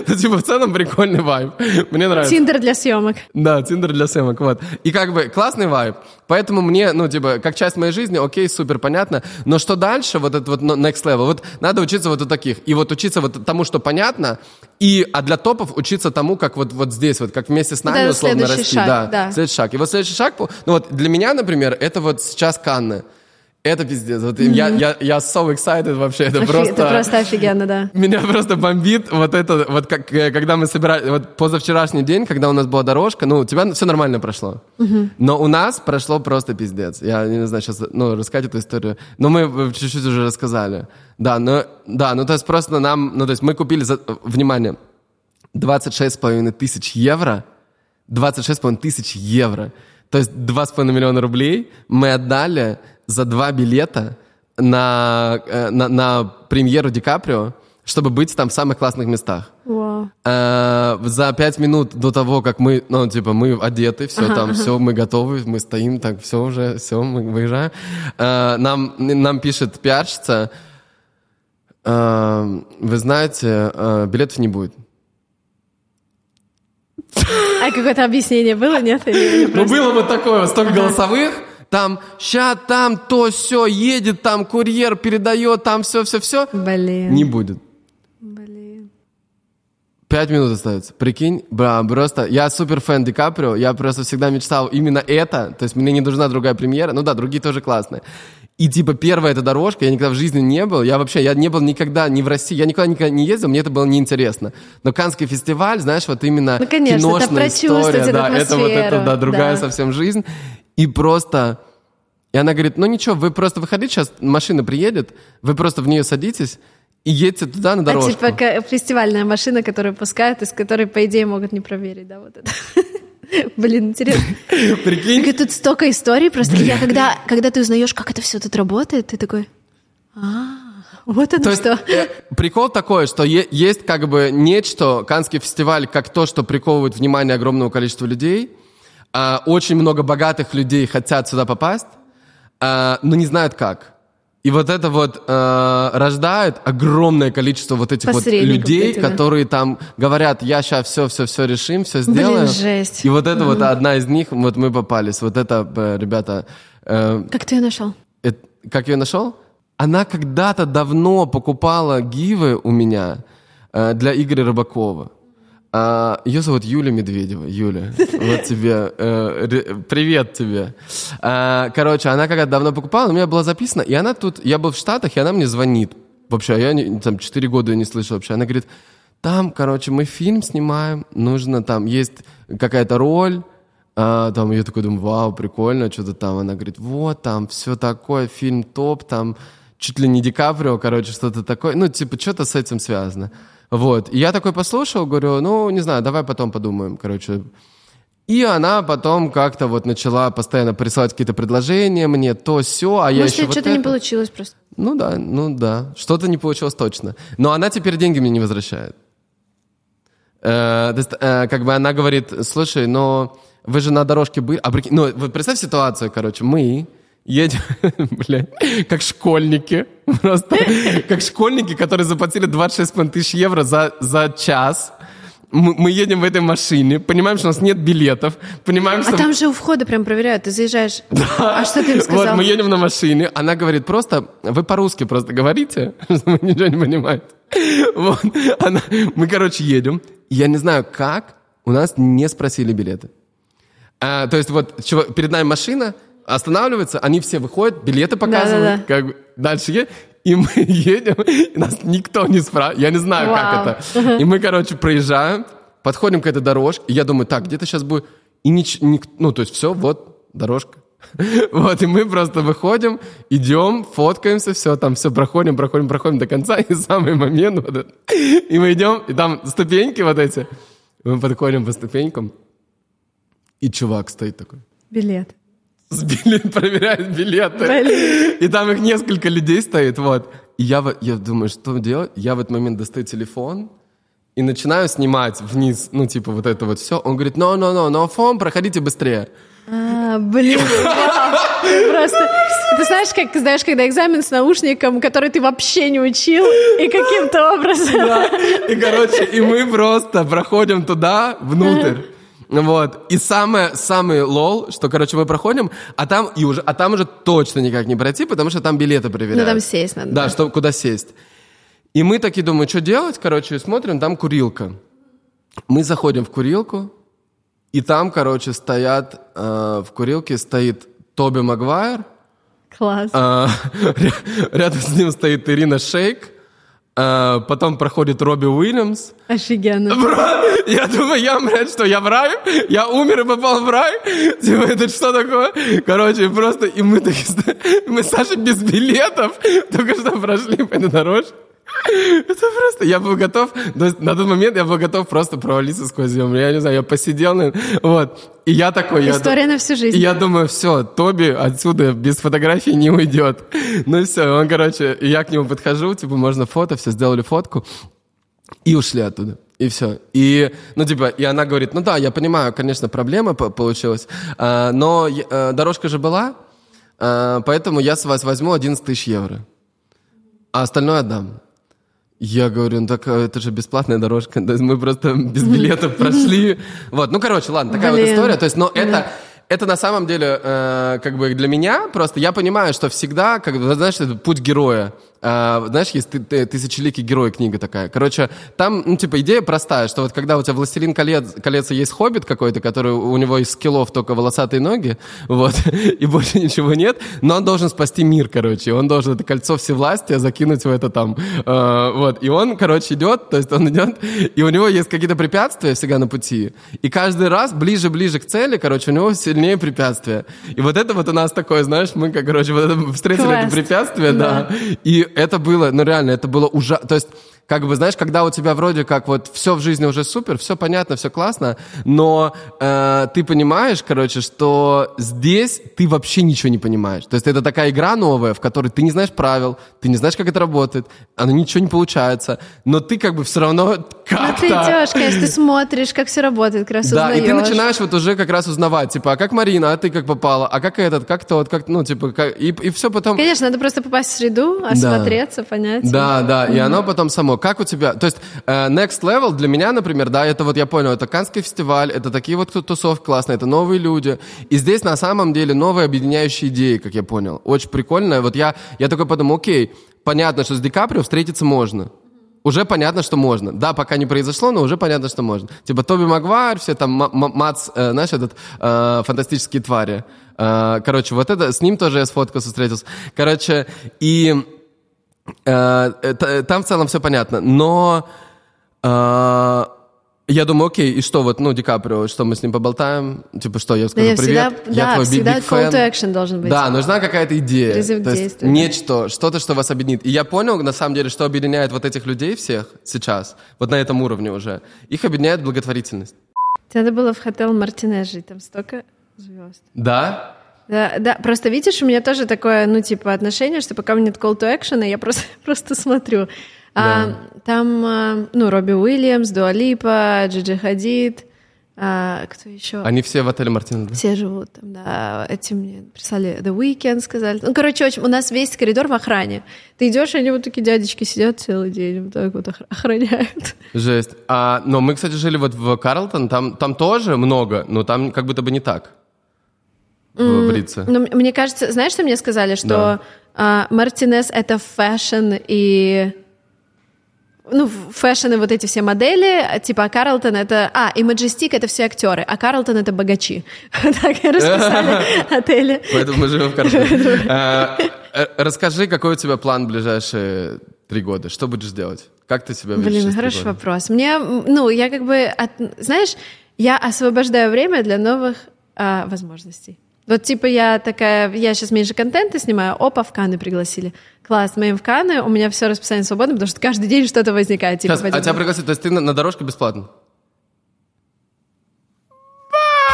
Ну, типа, в целом прикольный вайб. Мне нравится. Тиндер для съемок. Да, Тиндер для съемок, вот. И как бы классный вайб. Поэтому мне, ну, типа, как часть моей жизни, окей, супер, понятно. Но что дальше, вот этот вот next level, вот надо учиться вот у таких. И вот учиться вот тому, что понятно, и, а для топов учиться тому, как вот, вот здесь, вот как вместе с нами да, условно расти. Шаг, да, да, следующий шаг. И вот следующий шаг, ну вот для меня, например, это вот сейчас Канны. Это пиздец. Вот mm-hmm. я, я, я so excited вообще. Это Офи- просто... Это просто офигенно, да. Меня просто бомбит вот это, вот как, э, когда мы собирали, вот позавчерашний день, когда у нас была дорожка, ну, у тебя все нормально прошло. Mm-hmm. Но у нас прошло просто пиздец. Я не знаю, сейчас, ну, рассказать эту историю. Но мы чуть-чуть уже рассказали. Да, ну, да, ну, то есть просто нам, ну, то есть мы купили, за, внимание, 26,5 тысяч евро, 26,5 тысяч евро, то есть 2,5 миллиона рублей мы отдали за два билета на, э, на, на премьеру Ди Каприо, чтобы быть там в самых классных местах. Wow. Э, за пять минут до того, как мы, ну, типа, мы одеты, все ага, там, ага. все, мы готовы, мы стоим, так, все уже, все, мы выезжаем. Э, нам, нам пишет пиарщица, э, вы знаете, э, билетов не будет. А какое-то объяснение было, нет? Ну, было вот такое, столько голосовых, там, ща, там, то, все, едет, там, курьер передает, там, все-все-все. Блин. Не будет. Блин. Пять минут остается. Прикинь, бра, просто я супер фэн Ди Каприо, я просто всегда мечтал именно это, то есть мне не нужна другая премьера, ну да, другие тоже классные. И типа первая эта дорожка, я никогда в жизни не был, я вообще, я не был никогда ни в России, я никогда, никогда не ездил, мне это было неинтересно. Но Канский фестиваль, знаешь, вот именно Ну, конечно, это киношная прочувствовать история, да, это вот это, да, другая да. совсем жизнь. И просто, и она говорит, ну ничего, вы просто выходите, сейчас машина приедет, вы просто в нее садитесь и едете туда на А дорожку. типа ка- фестивальная машина, которую пускают, из которой, по идее, могут не проверить, да, вот это. Блин, интересно. Прикинь, тут столько историй просто. Я когда, когда ты узнаешь, как это все тут работает, ты такой, а, вот оно То есть что. э, прикол такой, что есть как бы нечто, Канский фестиваль, как то, что приковывает внимание огромного количества людей. А, очень много богатых людей хотят сюда попасть, а, но не знают как. И вот это вот э, рождает огромное количество вот этих вот людей, эти, да. которые там говорят, я сейчас все, все, все решим, все сделаем. жесть. И вот это вот одна из них, вот мы попались. Вот это, э, ребята, э, Как ты ее нашел? Эт- как я ее нашел? Она когда-то давно покупала гивы у меня э, для Игоря Рыбакова. А, ее зовут Юля Медведева. Юля, вот тебе, э, привет тебе. А, короче, она когда давно покупала, у меня было записано, и она тут, я был в Штатах, и она мне звонит. Вообще, а я не- там 4 года не слышал вообще. Она говорит, там, короче, мы фильм снимаем, нужно там, есть какая-то роль, а, там я такой думаю, вау, прикольно, что-то там. Она говорит, вот там все такое, фильм топ, там чуть ли не Ди Каприо, короче, что-то такое. Ну, типа, что-то с этим связано. Вот. И я такой послушал, говорю, ну, не знаю, давай потом подумаем, короче. И она потом как-то вот начала постоянно присылать какие-то предложения мне, то все, а я еще вот что-то не это. получилось просто. Ну да, ну да. Что-то не получилось точно. Но она теперь деньги мне не возвращает. Э, то есть, э, как бы она говорит, слушай, но вы же на дорожке были... А прикинь, ну, вот представь ситуацию, короче, мы едем, блядь, как школьники, просто как школьники, которые заплатили 26 тысяч евро за, за час. Мы, мы едем в этой машине, понимаем, что у нас нет билетов, понимаем, что... А там же у входа прям проверяют, ты заезжаешь. А что ты им сказал? Вот мы едем на машине, она говорит просто, вы по-русски просто говорите, что мы ничего не понимаем. Вот, она, мы, короче, едем, я не знаю как, у нас не спросили билеты. А, то есть вот чего, перед нами машина, останавливается, они все выходят, билеты показывают, Да-да-да. как бы дальше едем, и мы едем, и нас никто не спрашивает, я не знаю, Вау. как это. И мы, короче, проезжаем, подходим к этой дорожке, и я думаю, так, где-то сейчас будет... И нич... ник- Ну, то есть все, вот, дорожка. Вот, и мы просто выходим, идем, фоткаемся, все, там все проходим, проходим, проходим до конца, и самый момент вот этот. И мы идем, и там ступеньки вот эти. Мы подходим по ступенькам, и чувак стоит такой. Билет. Билет, проверяет билеты. Блин. И там их несколько людей стоит, вот. И я, я думаю, что делать? Я в этот момент достаю телефон и начинаю снимать вниз, ну, типа, вот это вот все. Он говорит, no, no, no, no phone, проходите быстрее. А, блин. Просто, ты знаешь, как, знаешь, когда экзамен с наушником, который ты вообще не учил, и каким-то образом... Да. И, короче, и мы просто проходим туда, внутрь. Вот. И самое, самый лол, что, короче, мы проходим, а там, и уже, а там уже точно никак не пройти, потому что там билеты проверяют. Ну, там сесть надо, Да, да. что, куда сесть. И мы такие думаем, что делать, короче, смотрим, там курилка. Мы заходим в курилку, и там, короче, стоят, э, в курилке стоит Тоби Магуайр, Класс. ря- рядом с ним стоит Ирина Шейк, а, потом проходит Робби Уильямс. Офигенно. Я думаю, я, блядь, что, я в рай? Я умер и попал в рай? Типа, это что такое? Короче, просто, и мы ста- мы с Сашей без билетов только что прошли по этой дорожке. Это просто, я был готов, на тот момент я был готов просто провалиться сквозь землю. Я не знаю, я посидел, наверное, вот. И я такой, я, История на всю жизнь. и я думаю, все, Тоби отсюда без фотографий не уйдет. Ну все, он, короче, я к нему подхожу, типа, можно фото, все, сделали фотку, и ушли оттуда. И все. И, ну, типа, и она говорит, ну да, я понимаю, конечно, проблема по- получилась, а, но э, дорожка же была, а, поэтому я с вас возьму 11 тысяч евро, а остальное отдам. Я говорю, ну так это же бесплатная дорожка, то есть мы просто без билетов прошли. Вот, ну короче, ладно, такая вот Блин. история. То есть, но это это на самом деле, э, как бы для меня просто, я понимаю, что всегда, как бы, знаешь, это путь героя. Э, знаешь, есть ты, ты, «Тысячеликий герой» книга такая. Короче, там, ну, типа, идея простая, что вот когда у тебя «Властелин колец», колец есть хоббит какой-то, который у него из скиллов только волосатые ноги, вот, и больше ничего нет, но он должен спасти мир, короче, он должен это кольцо всевластия закинуть в это там, э, вот, и он, короче, идет, то есть он идет, и у него есть какие-то препятствия всегда на пути, и каждый раз ближе-ближе к цели, короче, у него сильнее препятствия. И вот это вот у нас такое, знаешь, мы, как, короче, вот это, встретили это Квест. препятствие, да, Да. и это было, ну реально, это было ужасно, то есть как бы, знаешь, когда у тебя вроде как вот все в жизни уже супер, все понятно, все классно, но э, ты понимаешь, короче, что здесь ты вообще ничего не понимаешь. То есть это такая игра новая, в которой ты не знаешь правил, ты не знаешь, как это работает, оно ничего не получается, но ты как бы все равно Ну, как-то... ты идешь, конечно, ты смотришь, как все работает, как раз Да, и ты узнаешь. начинаешь вот уже как раз узнавать, типа, а как Марина, а ты как попала, а как этот, как тот, как, ну, типа, как- и, и все потом... Конечно, надо просто попасть в среду, осмотреться, понять. Да, да, и оно потом само. Как у тебя? То есть э, Next Level для меня, например, да, это вот я понял, это Канский фестиваль, это такие вот тусовки классные, это новые люди. И здесь на самом деле новые объединяющие идеи, как я понял. Очень прикольно. Вот я, я такой подумал, окей, понятно, что с Ди Каприо встретиться можно. Уже понятно, что можно. Да, пока не произошло, но уже понятно, что можно. Типа Тоби Магуайр, все там Ма- Ма- Мац, э, знаешь, этот э, фантастические твари. Э, короче, вот это, с ним тоже я сфоткался, встретился. Короче, и там в целом все понятно, но э, я думаю, окей, и что вот, ну, Ди Каприо, что мы с ним поболтаем? Типа, что, я Да, скажу я привет, всегда, я да, твой всегда big call fan». to action должен быть. Да, нужна какая-то идея. Призыв То есть да. нечто, что-то, что вас объединит. И я понял, на самом деле, что объединяет вот этих людей всех сейчас, вот на этом уровне уже. Их объединяет благотворительность. Тебе надо было в хотел Мартинес жить, там столько звезд. Да? Да, да, просто видишь, у меня тоже такое, ну, типа, отношение, что пока у меня нет call to action, я просто, просто смотрю. А, там, а, ну, Робби Уильямс, Дуа Липа, Джиджи Хадид, а, кто еще? Они все в отеле Мартина, да? Все живут там, да. Эти мне прислали The Weeknd, сказали. Ну, короче, очень, у нас весь коридор в охране. Ты идешь, и они вот такие дядечки сидят целый день, вот так вот охра- охраняют. Жесть. А, но мы, кстати, жили вот в Карлтон, там, там тоже много, но там как будто бы не так. В, Рице. Ну, мне кажется, знаешь, что мне сказали? Что Да. а, Мартинес — это fashion и... Ну, fashion и вот эти все модели, типа а Карлтон это... А, и Маджестик это все актеры, а Карлтон это богачи. Так и расписали отели. Поэтому мы живем в Карлтоне. А, э, Расскажи, какой у тебя план в ближайшие три года? Что будешь делать? Как ты себя видишь? Блин, хороший вопрос. Мне, ну, я как бы, знаешь, я освобождаю время для новых возможностей. Вот типа я такая, я сейчас меньше контента снимаю, опа, в Канны пригласили. Класс, мы им в Канны, у меня все расписание свободно, потому что каждый день что-то возникает. Типа, Сейчас, а тебя пригласили, то есть ты на, на дорожку бесплатно?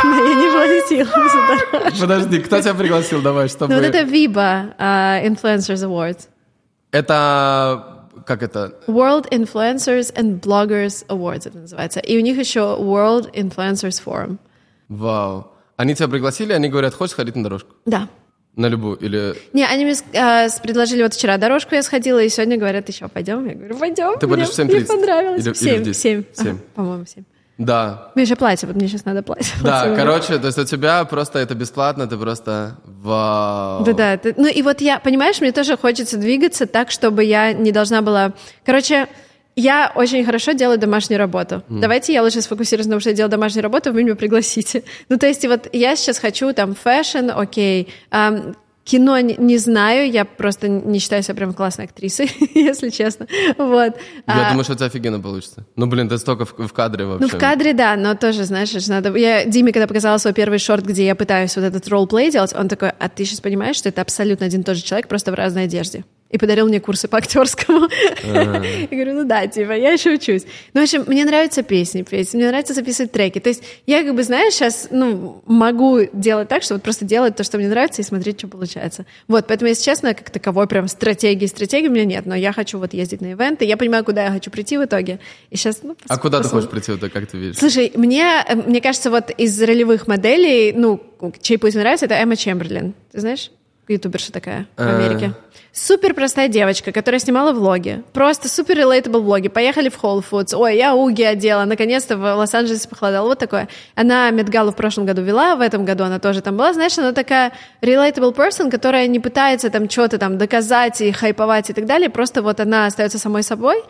Я не платила за это. Подожди, кто тебя пригласил? Давай, чтобы... Ну вот это Viva а, Influencers Awards. Это... Как это? World Influencers and Bloggers Awards это называется. И у них еще World Influencers Forum. Вау. Они тебя пригласили, они говорят, хочешь сходить на дорожку? Да. На любую? Или Не, они мне э, предложили вот вчера дорожку, я сходила, и сегодня говорят, еще пойдем. Я говорю, пойдем. Ты мне, будешь в 7:30? Мне понравилось. Или- или в в 7, 10? 7. В семь. Ага, по-моему, 7. Да. У меня еще платье, вот мне сейчас надо платье. Да, поцеловать. короче, то есть у тебя просто это бесплатно, ты просто вау. Да-да. ты- Ну и вот я, понимаешь, мне тоже хочется двигаться так, чтобы я не должна была... Короче, я очень хорошо делаю домашнюю работу. Давайте я лучше сфокусируюсь на том, что я делаю домашнюю работу, вы меня пригласите. Ну, то есть, вот я сейчас хочу там fashion, окей. ам, Кино не, не знаю, я просто не считаю себя прям классной актрисой, если честно. Вот. Я А, думаю, что у тебя офигенно получится. Ну, блин, ты столько в, в кадре вообще. ну, в кадре, да, но тоже, знаешь, надо... Я Диме, когда показала свой первый шорт, где я пытаюсь вот этот ролл-плей делать, он такой, а ты сейчас понимаешь, что это абсолютно один и тот же человек, просто в разной одежде? И подарил мне курсы по актерскому. Я говорю, ну да, типа, я еще учусь. Ну, в общем, мне нравятся песни петь, мне нравится записывать треки. То есть я, как бы, знаешь, сейчас, ну, могу делать так, что вот просто делать то, что мне нравится, и смотреть, что получается. Вот, поэтому, если честно, как таковой прям стратегии, стратегии у меня нет, но я хочу вот ездить на ивенты, я понимаю, куда я хочу прийти в итоге. И сейчас, ну, А куда ты хочешь прийти, вот так, как ты видишь? Слушай, мне, э, мне кажется, вот из ролевых моделей, ну, чей путь нравится, это Эмма Чемберлин. Ты знаешь? Ютуберша такая в Америке. Супер простая девочка, которая снимала влоги. Просто супер relatable влоги. Поехали в Whole Foods. Ой, я уги одела. Наконец-то в Лос-Анджелесе похолодало. Вот такое. Она Медгалу в прошлом году вела, в этом году она тоже там была. Знаешь, она такая relatable person, которая не пытается там что-то там доказать и хайповать и так далее. Просто вот она остается самой собой.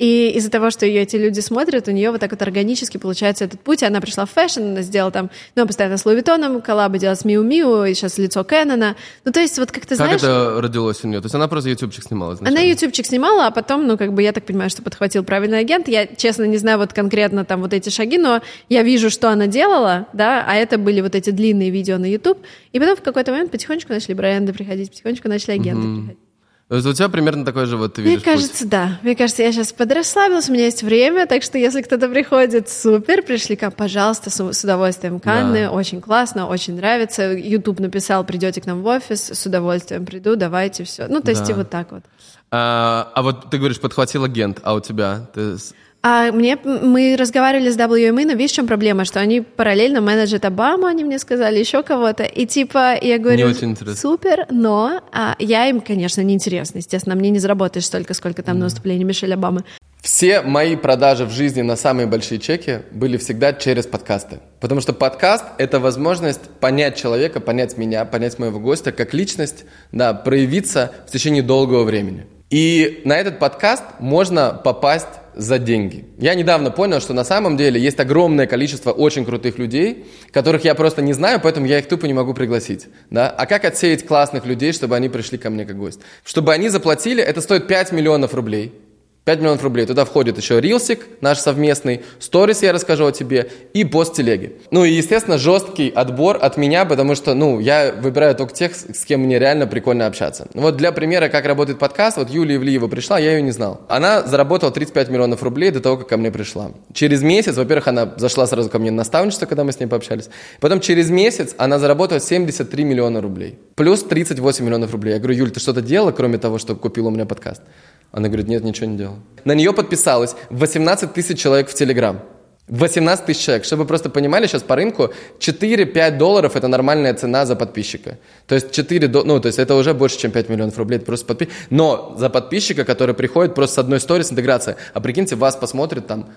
И из-за того, что ее эти люди смотрят, у нее вот так вот органически получается этот путь. Она пришла в fashion, она сделала там, ну, постоянно с Луи Виттоном, коллабы делала с Miu Miu, и сейчас лицо Кэнона. Ну, то есть вот как ты знаешь... Как это родилось у нее? То есть она просто ютубчик снимала изначально? Она ютубчик снимала, а потом, ну, как бы, я так понимаю, что подхватил правильный агент. Я, честно, не знаю вот конкретно там вот эти шаги, но я вижу, что она делала, да, а это были вот эти длинные видео на YouTube. И потом в какой-то момент потихонечку начали бренды приходить, потихонечку начали агенты mm-hmm. приходить. У тебя примерно такой же вот ты Мне видишь кажется, путь. да. Мне кажется, я сейчас подрасслабилась, у меня есть время, так что если кто-то приходит, супер, пришли к нам, пожалуйста, с, с удовольствием Канны, да. очень классно, очень нравится. YouTube написал, придете к нам в офис, с удовольствием приду, давайте все. Ну, то есть да. и вот так вот. А, а вот ты говоришь, подхватил агент, а у тебя? Ты а мне, мы разговаривали с WME, но видишь, в чем проблема, что они параллельно менеджерят Обаму, они мне сказали, еще кого-то, и типа, я говорю, супер, но а, я им, конечно, не интересно, естественно, мне не заработаешь столько, сколько там mm. на выступлении Мишель Обамы. Все мои продажи в жизни на самые большие чеки были всегда через подкасты. Потому что подкаст – это возможность понять человека, понять меня, понять моего гостя как личность, да, проявиться в течение долгого времени. И на этот подкаст можно попасть за деньги. Я недавно понял, что на самом деле есть огромное количество очень крутых людей, которых я просто не знаю, поэтому я их тупо не могу пригласить. Да? А как отсеять классных людей, чтобы они пришли ко мне как гость? Чтобы они заплатили, это стоит 5 миллионов рублей – 5 миллионов рублей. Туда входит еще рилсик, наш совместный, сторис я расскажу о тебе и пост телеги. Ну и, естественно, жесткий отбор от меня, потому что, ну, я выбираю только тех, с кем мне реально прикольно общаться. Вот для примера, как работает подкаст, вот Юлия Ивлиева пришла, я ее не знал. Она заработала 35 миллионов рублей до того, как ко мне пришла. Через месяц, во-первых, она зашла сразу ко мне на наставничество, когда мы с ней пообщались. Потом через месяц она заработала 73 миллиона рублей. Плюс 38 миллионов рублей. Я говорю, Юль, ты что-то делала, кроме того, что купила у меня подкаст? Она говорит, нет, ничего не делал. На нее подписалось 18 тысяч человек в Телеграм. 18 тысяч человек. Чтобы вы просто понимали, сейчас по рынку 4-5 долларов – это нормальная цена за подписчика. То есть 4, ну, то есть это уже больше, чем 5 миллионов рублей. Просто подпи... Но за подписчика, который приходит просто с одной историей, с интеграцией, а прикиньте, вас посмотрит там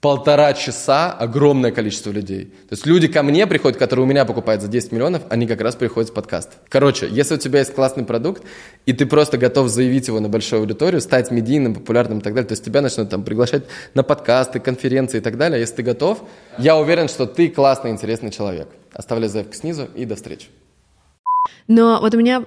полтора часа огромное количество людей. То есть люди ко мне приходят, которые у меня покупают за 10 миллионов, они как раз приходят с подкаст. Короче, если у тебя есть классный продукт, и ты просто готов заявить его на большую аудиторию, стать медийным, популярным и так далее, то есть тебя начнут там приглашать на подкасты, конференции и так далее, если ты готов, я уверен, что ты классный, интересный человек. Оставляй заявку снизу и до встречи. Но вот у меня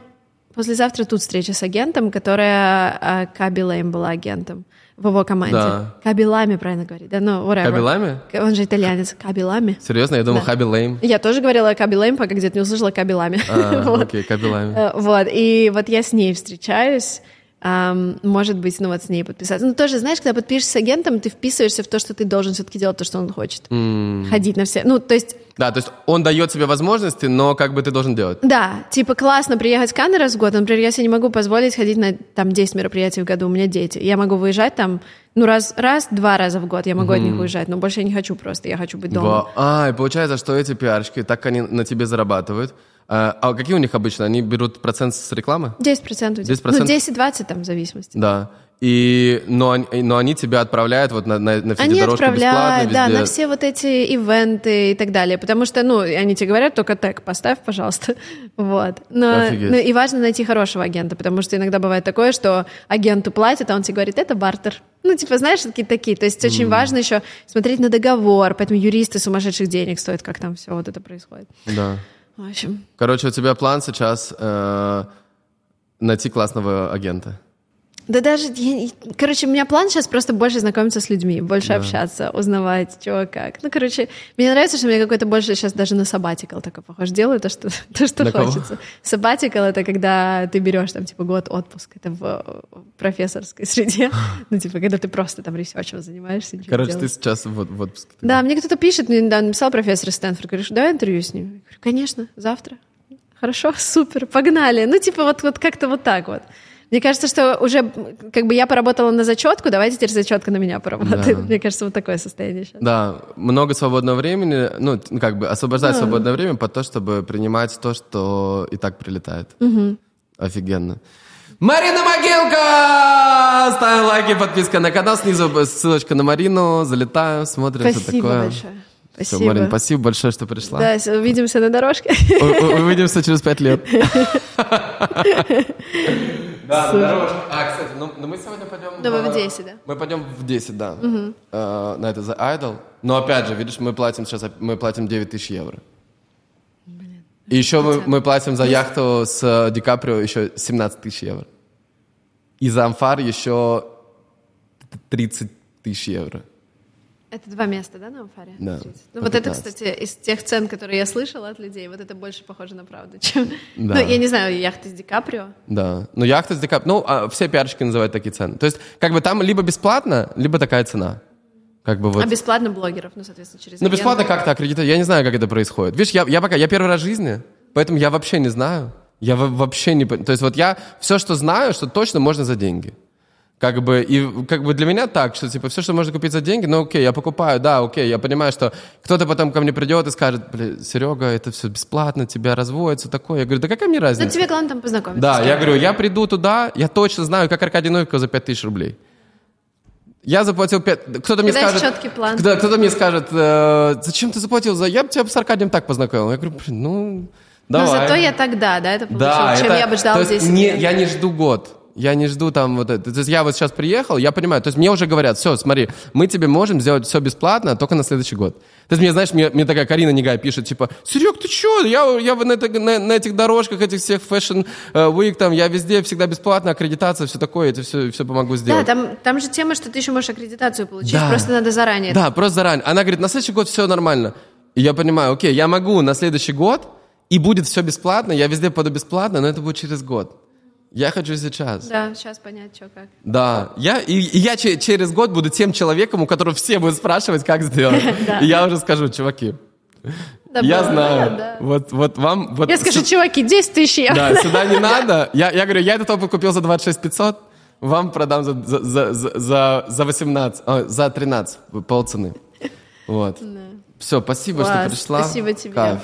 послезавтра тут встреча с агентом, которая а, Каби Лейм была агентом в его команде. Да. Кабилами, правильно говорить, да, ну, whatever. Кабилами? Он же итальянец. Кабилами. Серьезно? Я думал, да. Хаби Лейм. Я тоже говорила Каби Лейм, пока где-то не услышала Кабилами. А, вот. окей, Кабилами. Э, вот, и вот я с ней встречаюсь, может быть, ну вот с ней подписаться. Ну тоже, знаешь, когда подпишешься с агентом, ты вписываешься в то, что ты должен все-таки делать то, что он хочет. Mm. Ходить на все. Ну, то есть... Да, то есть он дает тебе возможности, но как бы ты должен делать. Да, типа классно приехать в Канны раз в год. Например, я себе не могу позволить ходить на там 10 мероприятий в году, у меня дети. Я могу выезжать там, ну раз, раз два раза в год я могу mm-hmm. от них уезжать, но больше я не хочу просто, я хочу быть дома. Во. А, и получается, что эти пиарщики, так они на тебе зарабатывают. А, а какие у них обычно? Они берут процент с рекламы? 10%. 10%? Ну, 10-20 там в зависимости. Да. И, но, но они тебя отправляют вот на, на, на все они эти дорожки отправляют, бесплатно, везде. да, на все вот эти ивенты и так далее, потому что, ну, они тебе говорят, только тег поставь, пожалуйста, вот. Но, ну, и важно найти хорошего агента, потому что иногда бывает такое, что агенту платят, а он тебе говорит, это бартер. Ну, типа, знаешь, такие такие. То есть очень mm. важно еще смотреть на договор, поэтому юристы сумасшедших денег стоят, как там все вот это происходит. Да. В общем. Короче, у тебя план сейчас э, найти классного агента. Да даже, я, короче, у меня план сейчас просто больше знакомиться с людьми, больше да. общаться, узнавать, что как. Ну, короче, мне нравится, что мне какой-то больше сейчас даже на сабатикал такой похож. Делаю то, что, то, что хочется. Сабатикал — это когда ты берешь там, типа, год отпуск. Это в профессорской среде. Ну, типа, когда ты просто там ресерчем занимаешься. Короче, ты сейчас в, в отпуске. Да, мне кто-то пишет, мне недавно написал профессор Стэнфорд, говоришь, давай интервью с ним. Я говорю, конечно, завтра. Хорошо, супер, погнали. Ну, типа, вот, вот как-то вот так вот. Мне кажется, что уже как бы я поработала на зачетку, давайте теперь зачетка на меня поработает. Да. Мне кажется, вот такое состояние сейчас. Да, много свободного времени, ну, как бы освобождать да. свободное время под то, чтобы принимать то, что и так прилетает. Угу. Офигенно. Марина Могилка! Ставим лайки, подписка на канал. Снизу ссылочка на Марину. Залетаем, смотрим, Спасибо что такое. большое. Все, Спасибо. Марин, спасибо большое, что пришла. Да, увидимся на дорожке. Увидимся через пять лет. Да, дорожка. А, кстати, ну ну мы сегодня пойдем... Ну, вы в э, 10, да? Мы пойдем в 10, да. Э, На это за Idol. Но опять же, видишь, мы платим сейчас, мы платим 9 тысяч евро. И еще мы, мы платим за яхту с э, Ди Каприо еще 17 тысяч евро. И за амфар еще 30 тысяч евро. Это два места, да, на Амфаре? Да, 30. по Ну, вот это, 15. кстати, из тех цен, которые я слышала от людей, вот это больше похоже на правду, чем... Да. Ну, я не знаю, яхты с Ди Каприо. Да. Но яхта с Ди Кап- Ну, а все пиарщики называют такие цены. То есть, как бы там либо бесплатно, либо такая цена. Как бы вот. А бесплатно блогеров, ну, соответственно, через Ну, бесплатно как-то аккредитовать. Я не знаю, как это происходит. Видишь, я, я пока, я первый раз в жизни, поэтому я вообще не знаю. Я во- вообще не... То есть вот я все, что знаю, что точно можно за деньги. Как бы, и как бы для меня так, что типа все, что можно купить за деньги, ну окей, я покупаю, да, окей, я понимаю, что кто-то потом ко мне придет и скажет, бля, Серега, это все бесплатно, тебя разводят, все такое. Я говорю, да какая мне Ну, разница? тебе главное там познакомиться. Да, я говорю, я приду туда, я точно знаю, как Аркадий Новиков за 5000 рублей. Я заплатил 5... Кто-то мне скажет... четкий план. Да, кто-то мне скажет, э, зачем ты заплатил за... Я бы тебя с Аркадием так познакомил. Я говорю, блин, ну, Но давай. зато я тогда, да, это получил, Да, чем это- я бы ждал то есть 10 не- лет. Я не жду год. Я не жду там вот это. То есть я вот сейчас приехал, я понимаю, то есть мне уже говорят, все, смотри, мы тебе можем сделать все бесплатно, только на следующий год. То есть мне, знаешь, мне, мне такая Карина Негай пишет, типа, Серег, ты че? Я, я на, это- на- на этих дорожках, этих всех Fashion э, Week, там, я везде всегда бесплатно, аккредитация, все такое, я тебе все, все помогу Да, сделать. там, там же тема, что ты еще можешь аккредитацию получить, Да. просто надо заранее. Да, просто заранее. Она говорит, на следующий год все нормально. И я понимаю, окей, я могу на следующий год, и будет все бесплатно, я везде поду бесплатно, но это будет через год. Я хочу сейчас. Да, сейчас понять, что как. Да, я, и, и я че- через год буду тем человеком, у которого все будут спрашивать, как сделать. И я уже скажу, чуваки, я знаю, вот, вот вам... Вот Я скажу, чуваки, 10 тысяч. Да, сюда не надо. Я, я говорю, я этот опыт купил за 26 500, вам продам за, за, за, за- за, за 18, а, за 13, полцены. Вот. Все, спасибо, что пришла. спасибо тебе.